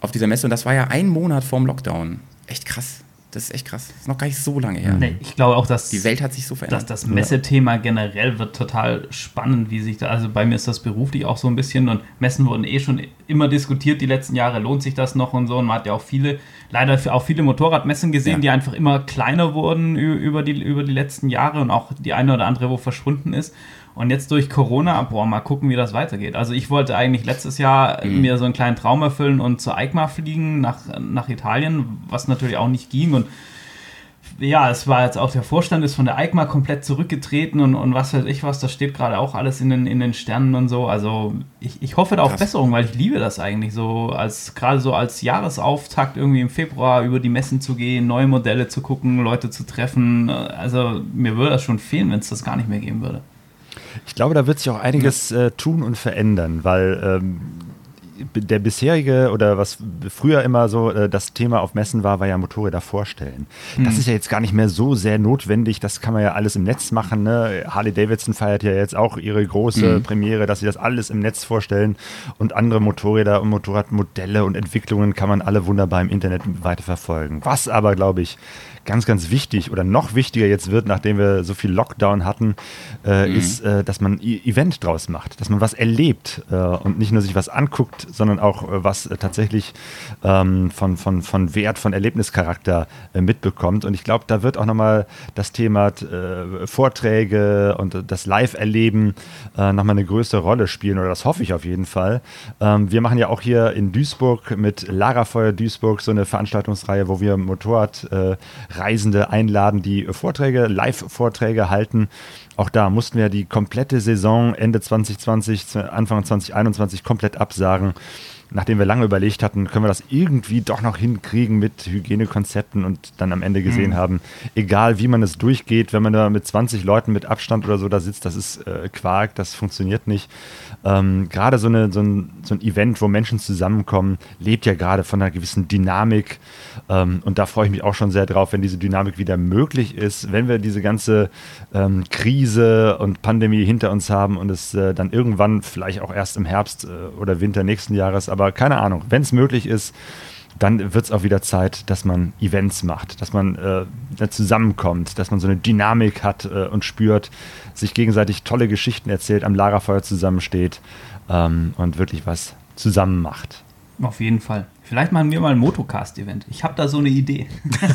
auf dieser Messe. Und das war ja ein Monat vorm Lockdown. Echt krass. Das ist echt krass. Das ist noch gar nicht so lange her. Nee, ich glaube auch, dass Die Welt hat sich so dass verändert. das Messethema generell wird total spannend, wie sich da, also bei mir ist das beruflich auch so ein bisschen und Messen wurden eh schon immer diskutiert die letzten Jahre, lohnt sich das noch und so und man hat ja auch viele, leider auch viele Motorradmessen gesehen, Ja. die einfach immer kleiner wurden über die, über die letzten Jahre und auch die eine oder andere, wo verschwunden ist Und jetzt durch Corona, boah, mal gucken, wie das weitergeht. Also ich wollte eigentlich letztes Jahr mhm. mir so einen kleinen Traum erfüllen und zur EICMA fliegen nach, nach Italien, was natürlich auch nicht ging. Und ja, es war jetzt auch der Vorstand ist von der EICMA komplett zurückgetreten und, und was weiß ich was, das steht gerade auch alles in den, in den Sternen und so. Also ich, ich hoffe da auf. Besserung, weil ich liebe das eigentlich so, als gerade so als Jahresauftakt irgendwie im Februar über die Messen zu gehen, neue Modelle zu gucken, Leute zu treffen. Also mir würde das schon fehlen, wenn es das gar nicht mehr geben würde. Ich glaube, da wird sich auch einiges äh, tun und verändern, weil ähm, der bisherige oder was früher immer so äh, das Thema auf Messen war, war ja Motorräder vorstellen. Mhm. Das ist ja jetzt gar nicht mehr so sehr notwendig. Das kann man ja alles im Netz machen. Ne? Harley Davidson feiert ja jetzt auch ihre große mhm. Premiere, dass sie das alles im Netz vorstellen und andere Motorräder und Motorradmodelle und Entwicklungen kann man alle wunderbar im Internet weiterverfolgen. Was aber, glaube ich, ganz, ganz wichtig oder noch wichtiger jetzt wird, nachdem wir so viel Lockdown hatten, äh, mhm. ist, äh, dass man ein Event draus macht, dass man was erlebt äh, und nicht nur sich was anguckt, sondern auch äh, was äh, tatsächlich ähm, von, von, von Wert, von Erlebnischarakter äh, mitbekommt. Und ich glaube, da wird auch nochmal das Thema Vorträge und das Live-Erleben äh, nochmal eine größere Rolle spielen, oder das hoffe ich auf jeden Fall. Ähm, wir machen ja auch hier in Duisburg mit Lagerfeuer Duisburg so eine Veranstaltungsreihe, wo wir Motorrad Reisende einladen, die Vorträge, Live-Vorträge halten. Auch da mussten wir die komplette Saison Ende 2020, Anfang 2021 komplett absagen nachdem wir lange überlegt hatten, können wir das irgendwie doch noch hinkriegen mit Hygienekonzepten und dann am Ende gesehen mhm. haben, egal wie man es durchgeht, wenn man da mit 20 Leuten mit Abstand oder so da sitzt, das ist äh, Quark, das funktioniert nicht. Ähm, gerade so, eine, so, ein, so ein Event, wo Menschen zusammenkommen, lebt ja gerade von einer gewissen Dynamik ähm, und da freue ich mich auch schon sehr drauf, wenn diese Dynamik wieder möglich ist, wenn wir diese ganze ähm, Krise und Pandemie hinter uns haben und es äh, dann irgendwann vielleicht auch erst im Herbst äh, oder Winter nächsten Jahres, aber aber keine Ahnung, wenn es möglich ist, dann wird es auch wieder Zeit, dass man Events macht, dass man äh, zusammenkommt, dass man so eine Dynamik hat äh, und spürt, sich gegenseitig tolle Geschichten erzählt, am Lagerfeuer zusammensteht ähm, und wirklich was zusammen macht. Auf jeden Fall. Vielleicht machen wir mal ein Motocast-Event. Ich habe da so eine Idee. *laughs*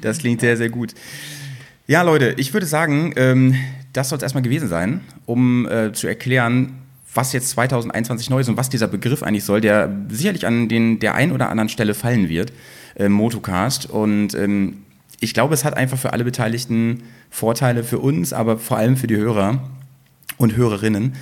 das klingt sehr, sehr gut. Ja, Leute, ich würde sagen, ähm, das soll es erstmal gewesen sein, um äh, zu erklären, was jetzt 2021 neu ist und was dieser Begriff eigentlich soll, der sicherlich an den, der einen oder anderen Stelle fallen wird, äh, Motocast. Und ähm, ich glaube, es hat einfach für alle Beteiligten Vorteile für uns, aber vor allem für die Hörer und Hörerinnen.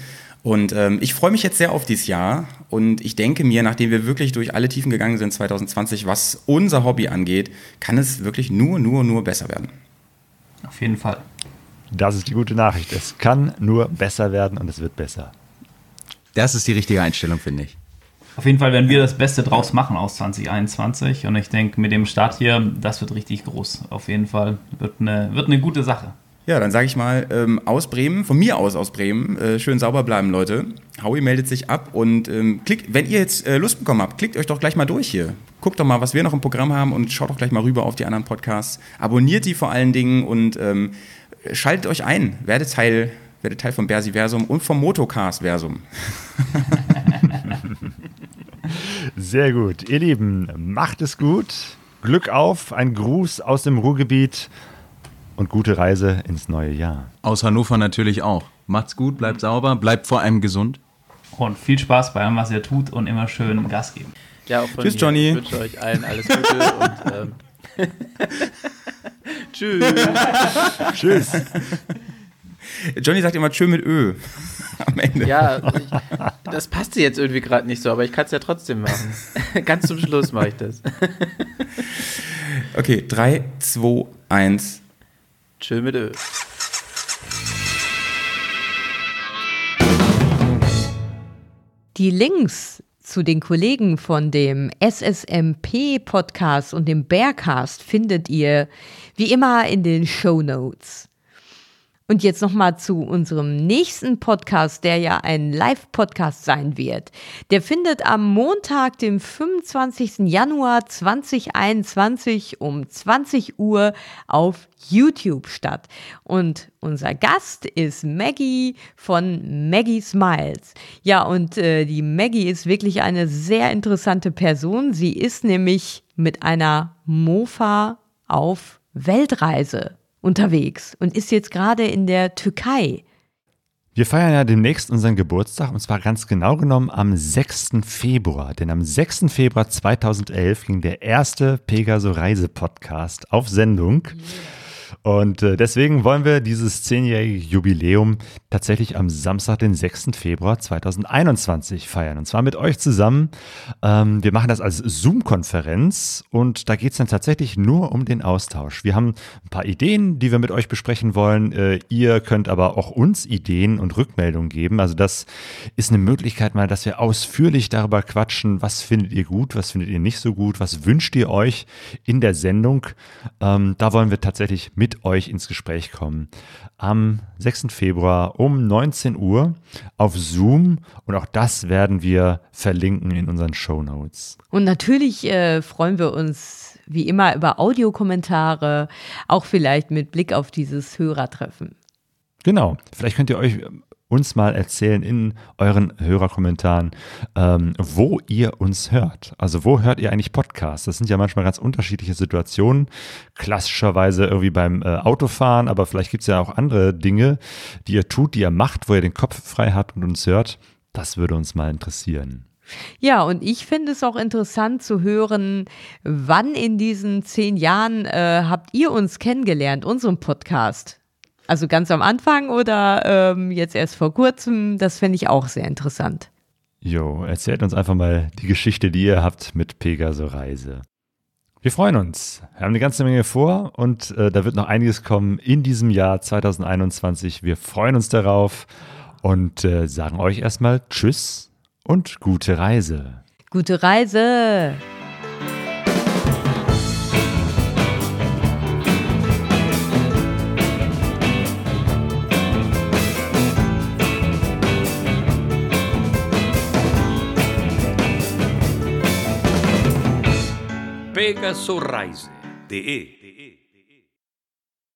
Und ähm, ich freue mich jetzt sehr auf dieses Jahr und ich denke mir, nachdem wir wirklich durch alle Tiefen gegangen sind 2020, was unser Hobby angeht, kann es wirklich nur, nur, nur besser werden. Auf jeden Fall. Das ist die gute Nachricht. Es kann nur besser werden und es wird besser. Das ist die richtige Einstellung, finde ich. Auf jeden Fall werden wir das Beste draus machen aus 2021. Und ich denke, mit dem Start hier, das wird richtig groß. Auf jeden Fall wird eine, wird eine gute Sache. Ja, dann sage ich mal ähm, aus Bremen, von mir aus aus Bremen, äh, schön sauber bleiben, Leute. Howie meldet sich ab und ähm, klickt, wenn ihr jetzt äh, Lust bekommen habt, klickt euch doch gleich mal durch hier. Guckt doch mal, was wir noch im Programm haben und schaut doch gleich mal rüber auf die anderen Podcasts. Abonniert die vor allen Dingen und ähm, schaltet euch ein, werdet Teil, werdet Teil vom Bersiversum und vom Motocast-Versum. *laughs* Sehr gut. Ihr Lieben, macht es gut. Glück auf, ein Gruß aus dem Ruhrgebiet und gute Reise ins neue Jahr. Aus Hannover natürlich auch. Macht's gut, bleibt sauber, bleibt vor allem gesund. Und viel Spaß bei allem, was ihr tut und immer schön Gas geben. Ja, auch von Tschüss, Johnny. Ich wünsche euch allen alles Gute und ähm, *laughs* Tschüss. Tschüss. Johnny sagt immer Tschö mit Ö *laughs* am Ende. Ja, ich, das passte jetzt irgendwie gerade nicht so, aber ich kann es ja trotzdem machen. *laughs* Ganz zum Schluss mache ich das. okay, 3, 2, 1. Tschö mit Ö. Die Links zu den Kollegen von dem SSMP-Podcast und dem Bearcast findet ihr wie immer in den Show Notes. Und jetzt nochmal zu unserem nächsten Podcast, der ja ein Live-Podcast sein wird. Der findet am Montag, dem 25. Januar 2021 um 20 Uhr auf YouTube statt. Und unser Gast ist Maggie von Maggie Smiles. Ja, und äh, die Maggie ist wirklich eine sehr interessante Person. Sie ist nämlich mit einer Mofa auf Weltreise. Unterwegs und ist jetzt gerade in der Türkei. Wir feiern ja demnächst unseren Geburtstag und zwar ganz genau genommen am 6. Februar. Denn am 6. Februar 2011 ging der erste Pegaso Reise Podcast auf Sendung. Yeah. Und äh, deswegen wollen wir dieses zehnjährige Jubiläum tatsächlich am Samstag, den 6. Februar 2021 feiern. Und zwar mit euch zusammen. Ähm, wir machen das als Zoom-Konferenz und da geht es dann tatsächlich nur um den Austausch. Wir haben ein paar Ideen, die wir mit euch besprechen wollen. Äh, ihr könnt aber auch uns Ideen und Rückmeldungen geben. Also das ist eine Möglichkeit mal, dass wir ausführlich darüber quatschen, was findet ihr gut, was findet ihr nicht so gut, was wünscht ihr euch in der Sendung. Ähm, da wollen wir tatsächlich mit euch ins Gespräch kommen. Am 6. Februar um 19 Uhr auf Zoom und auch das werden wir verlinken in unseren Show Notes. Und natürlich äh, freuen wir uns wie immer über Audiokommentare, auch vielleicht mit Blick auf dieses Hörertreffen. Genau, vielleicht könnt ihr euch uns mal erzählen in euren Hörerkommentaren, ähm, wo ihr uns hört. Also wo hört ihr eigentlich Podcasts? Das sind ja manchmal ganz unterschiedliche Situationen. Klassischerweise irgendwie beim äh, Autofahren, aber vielleicht gibt es ja auch andere Dinge, die ihr tut, die ihr macht, wo ihr den Kopf frei habt und uns hört. Das würde uns mal interessieren. Ja, und ich finde es auch interessant zu hören, wann in diesen zehn Jahren äh, habt ihr uns kennengelernt, unseren Podcast? Also ganz am Anfang oder ähm, jetzt erst vor kurzem? Das fände ich auch sehr interessant. Jo, erzählt uns einfach mal die Geschichte, die ihr habt mit Pegaso Reise. Wir freuen uns. Wir haben eine ganze Menge vor und äh, da wird noch einiges kommen in diesem Jahr 2021. Wir freuen uns darauf und äh, sagen euch erstmal Tschüss und gute Reise. Gute Reise. Vega Sorraise, de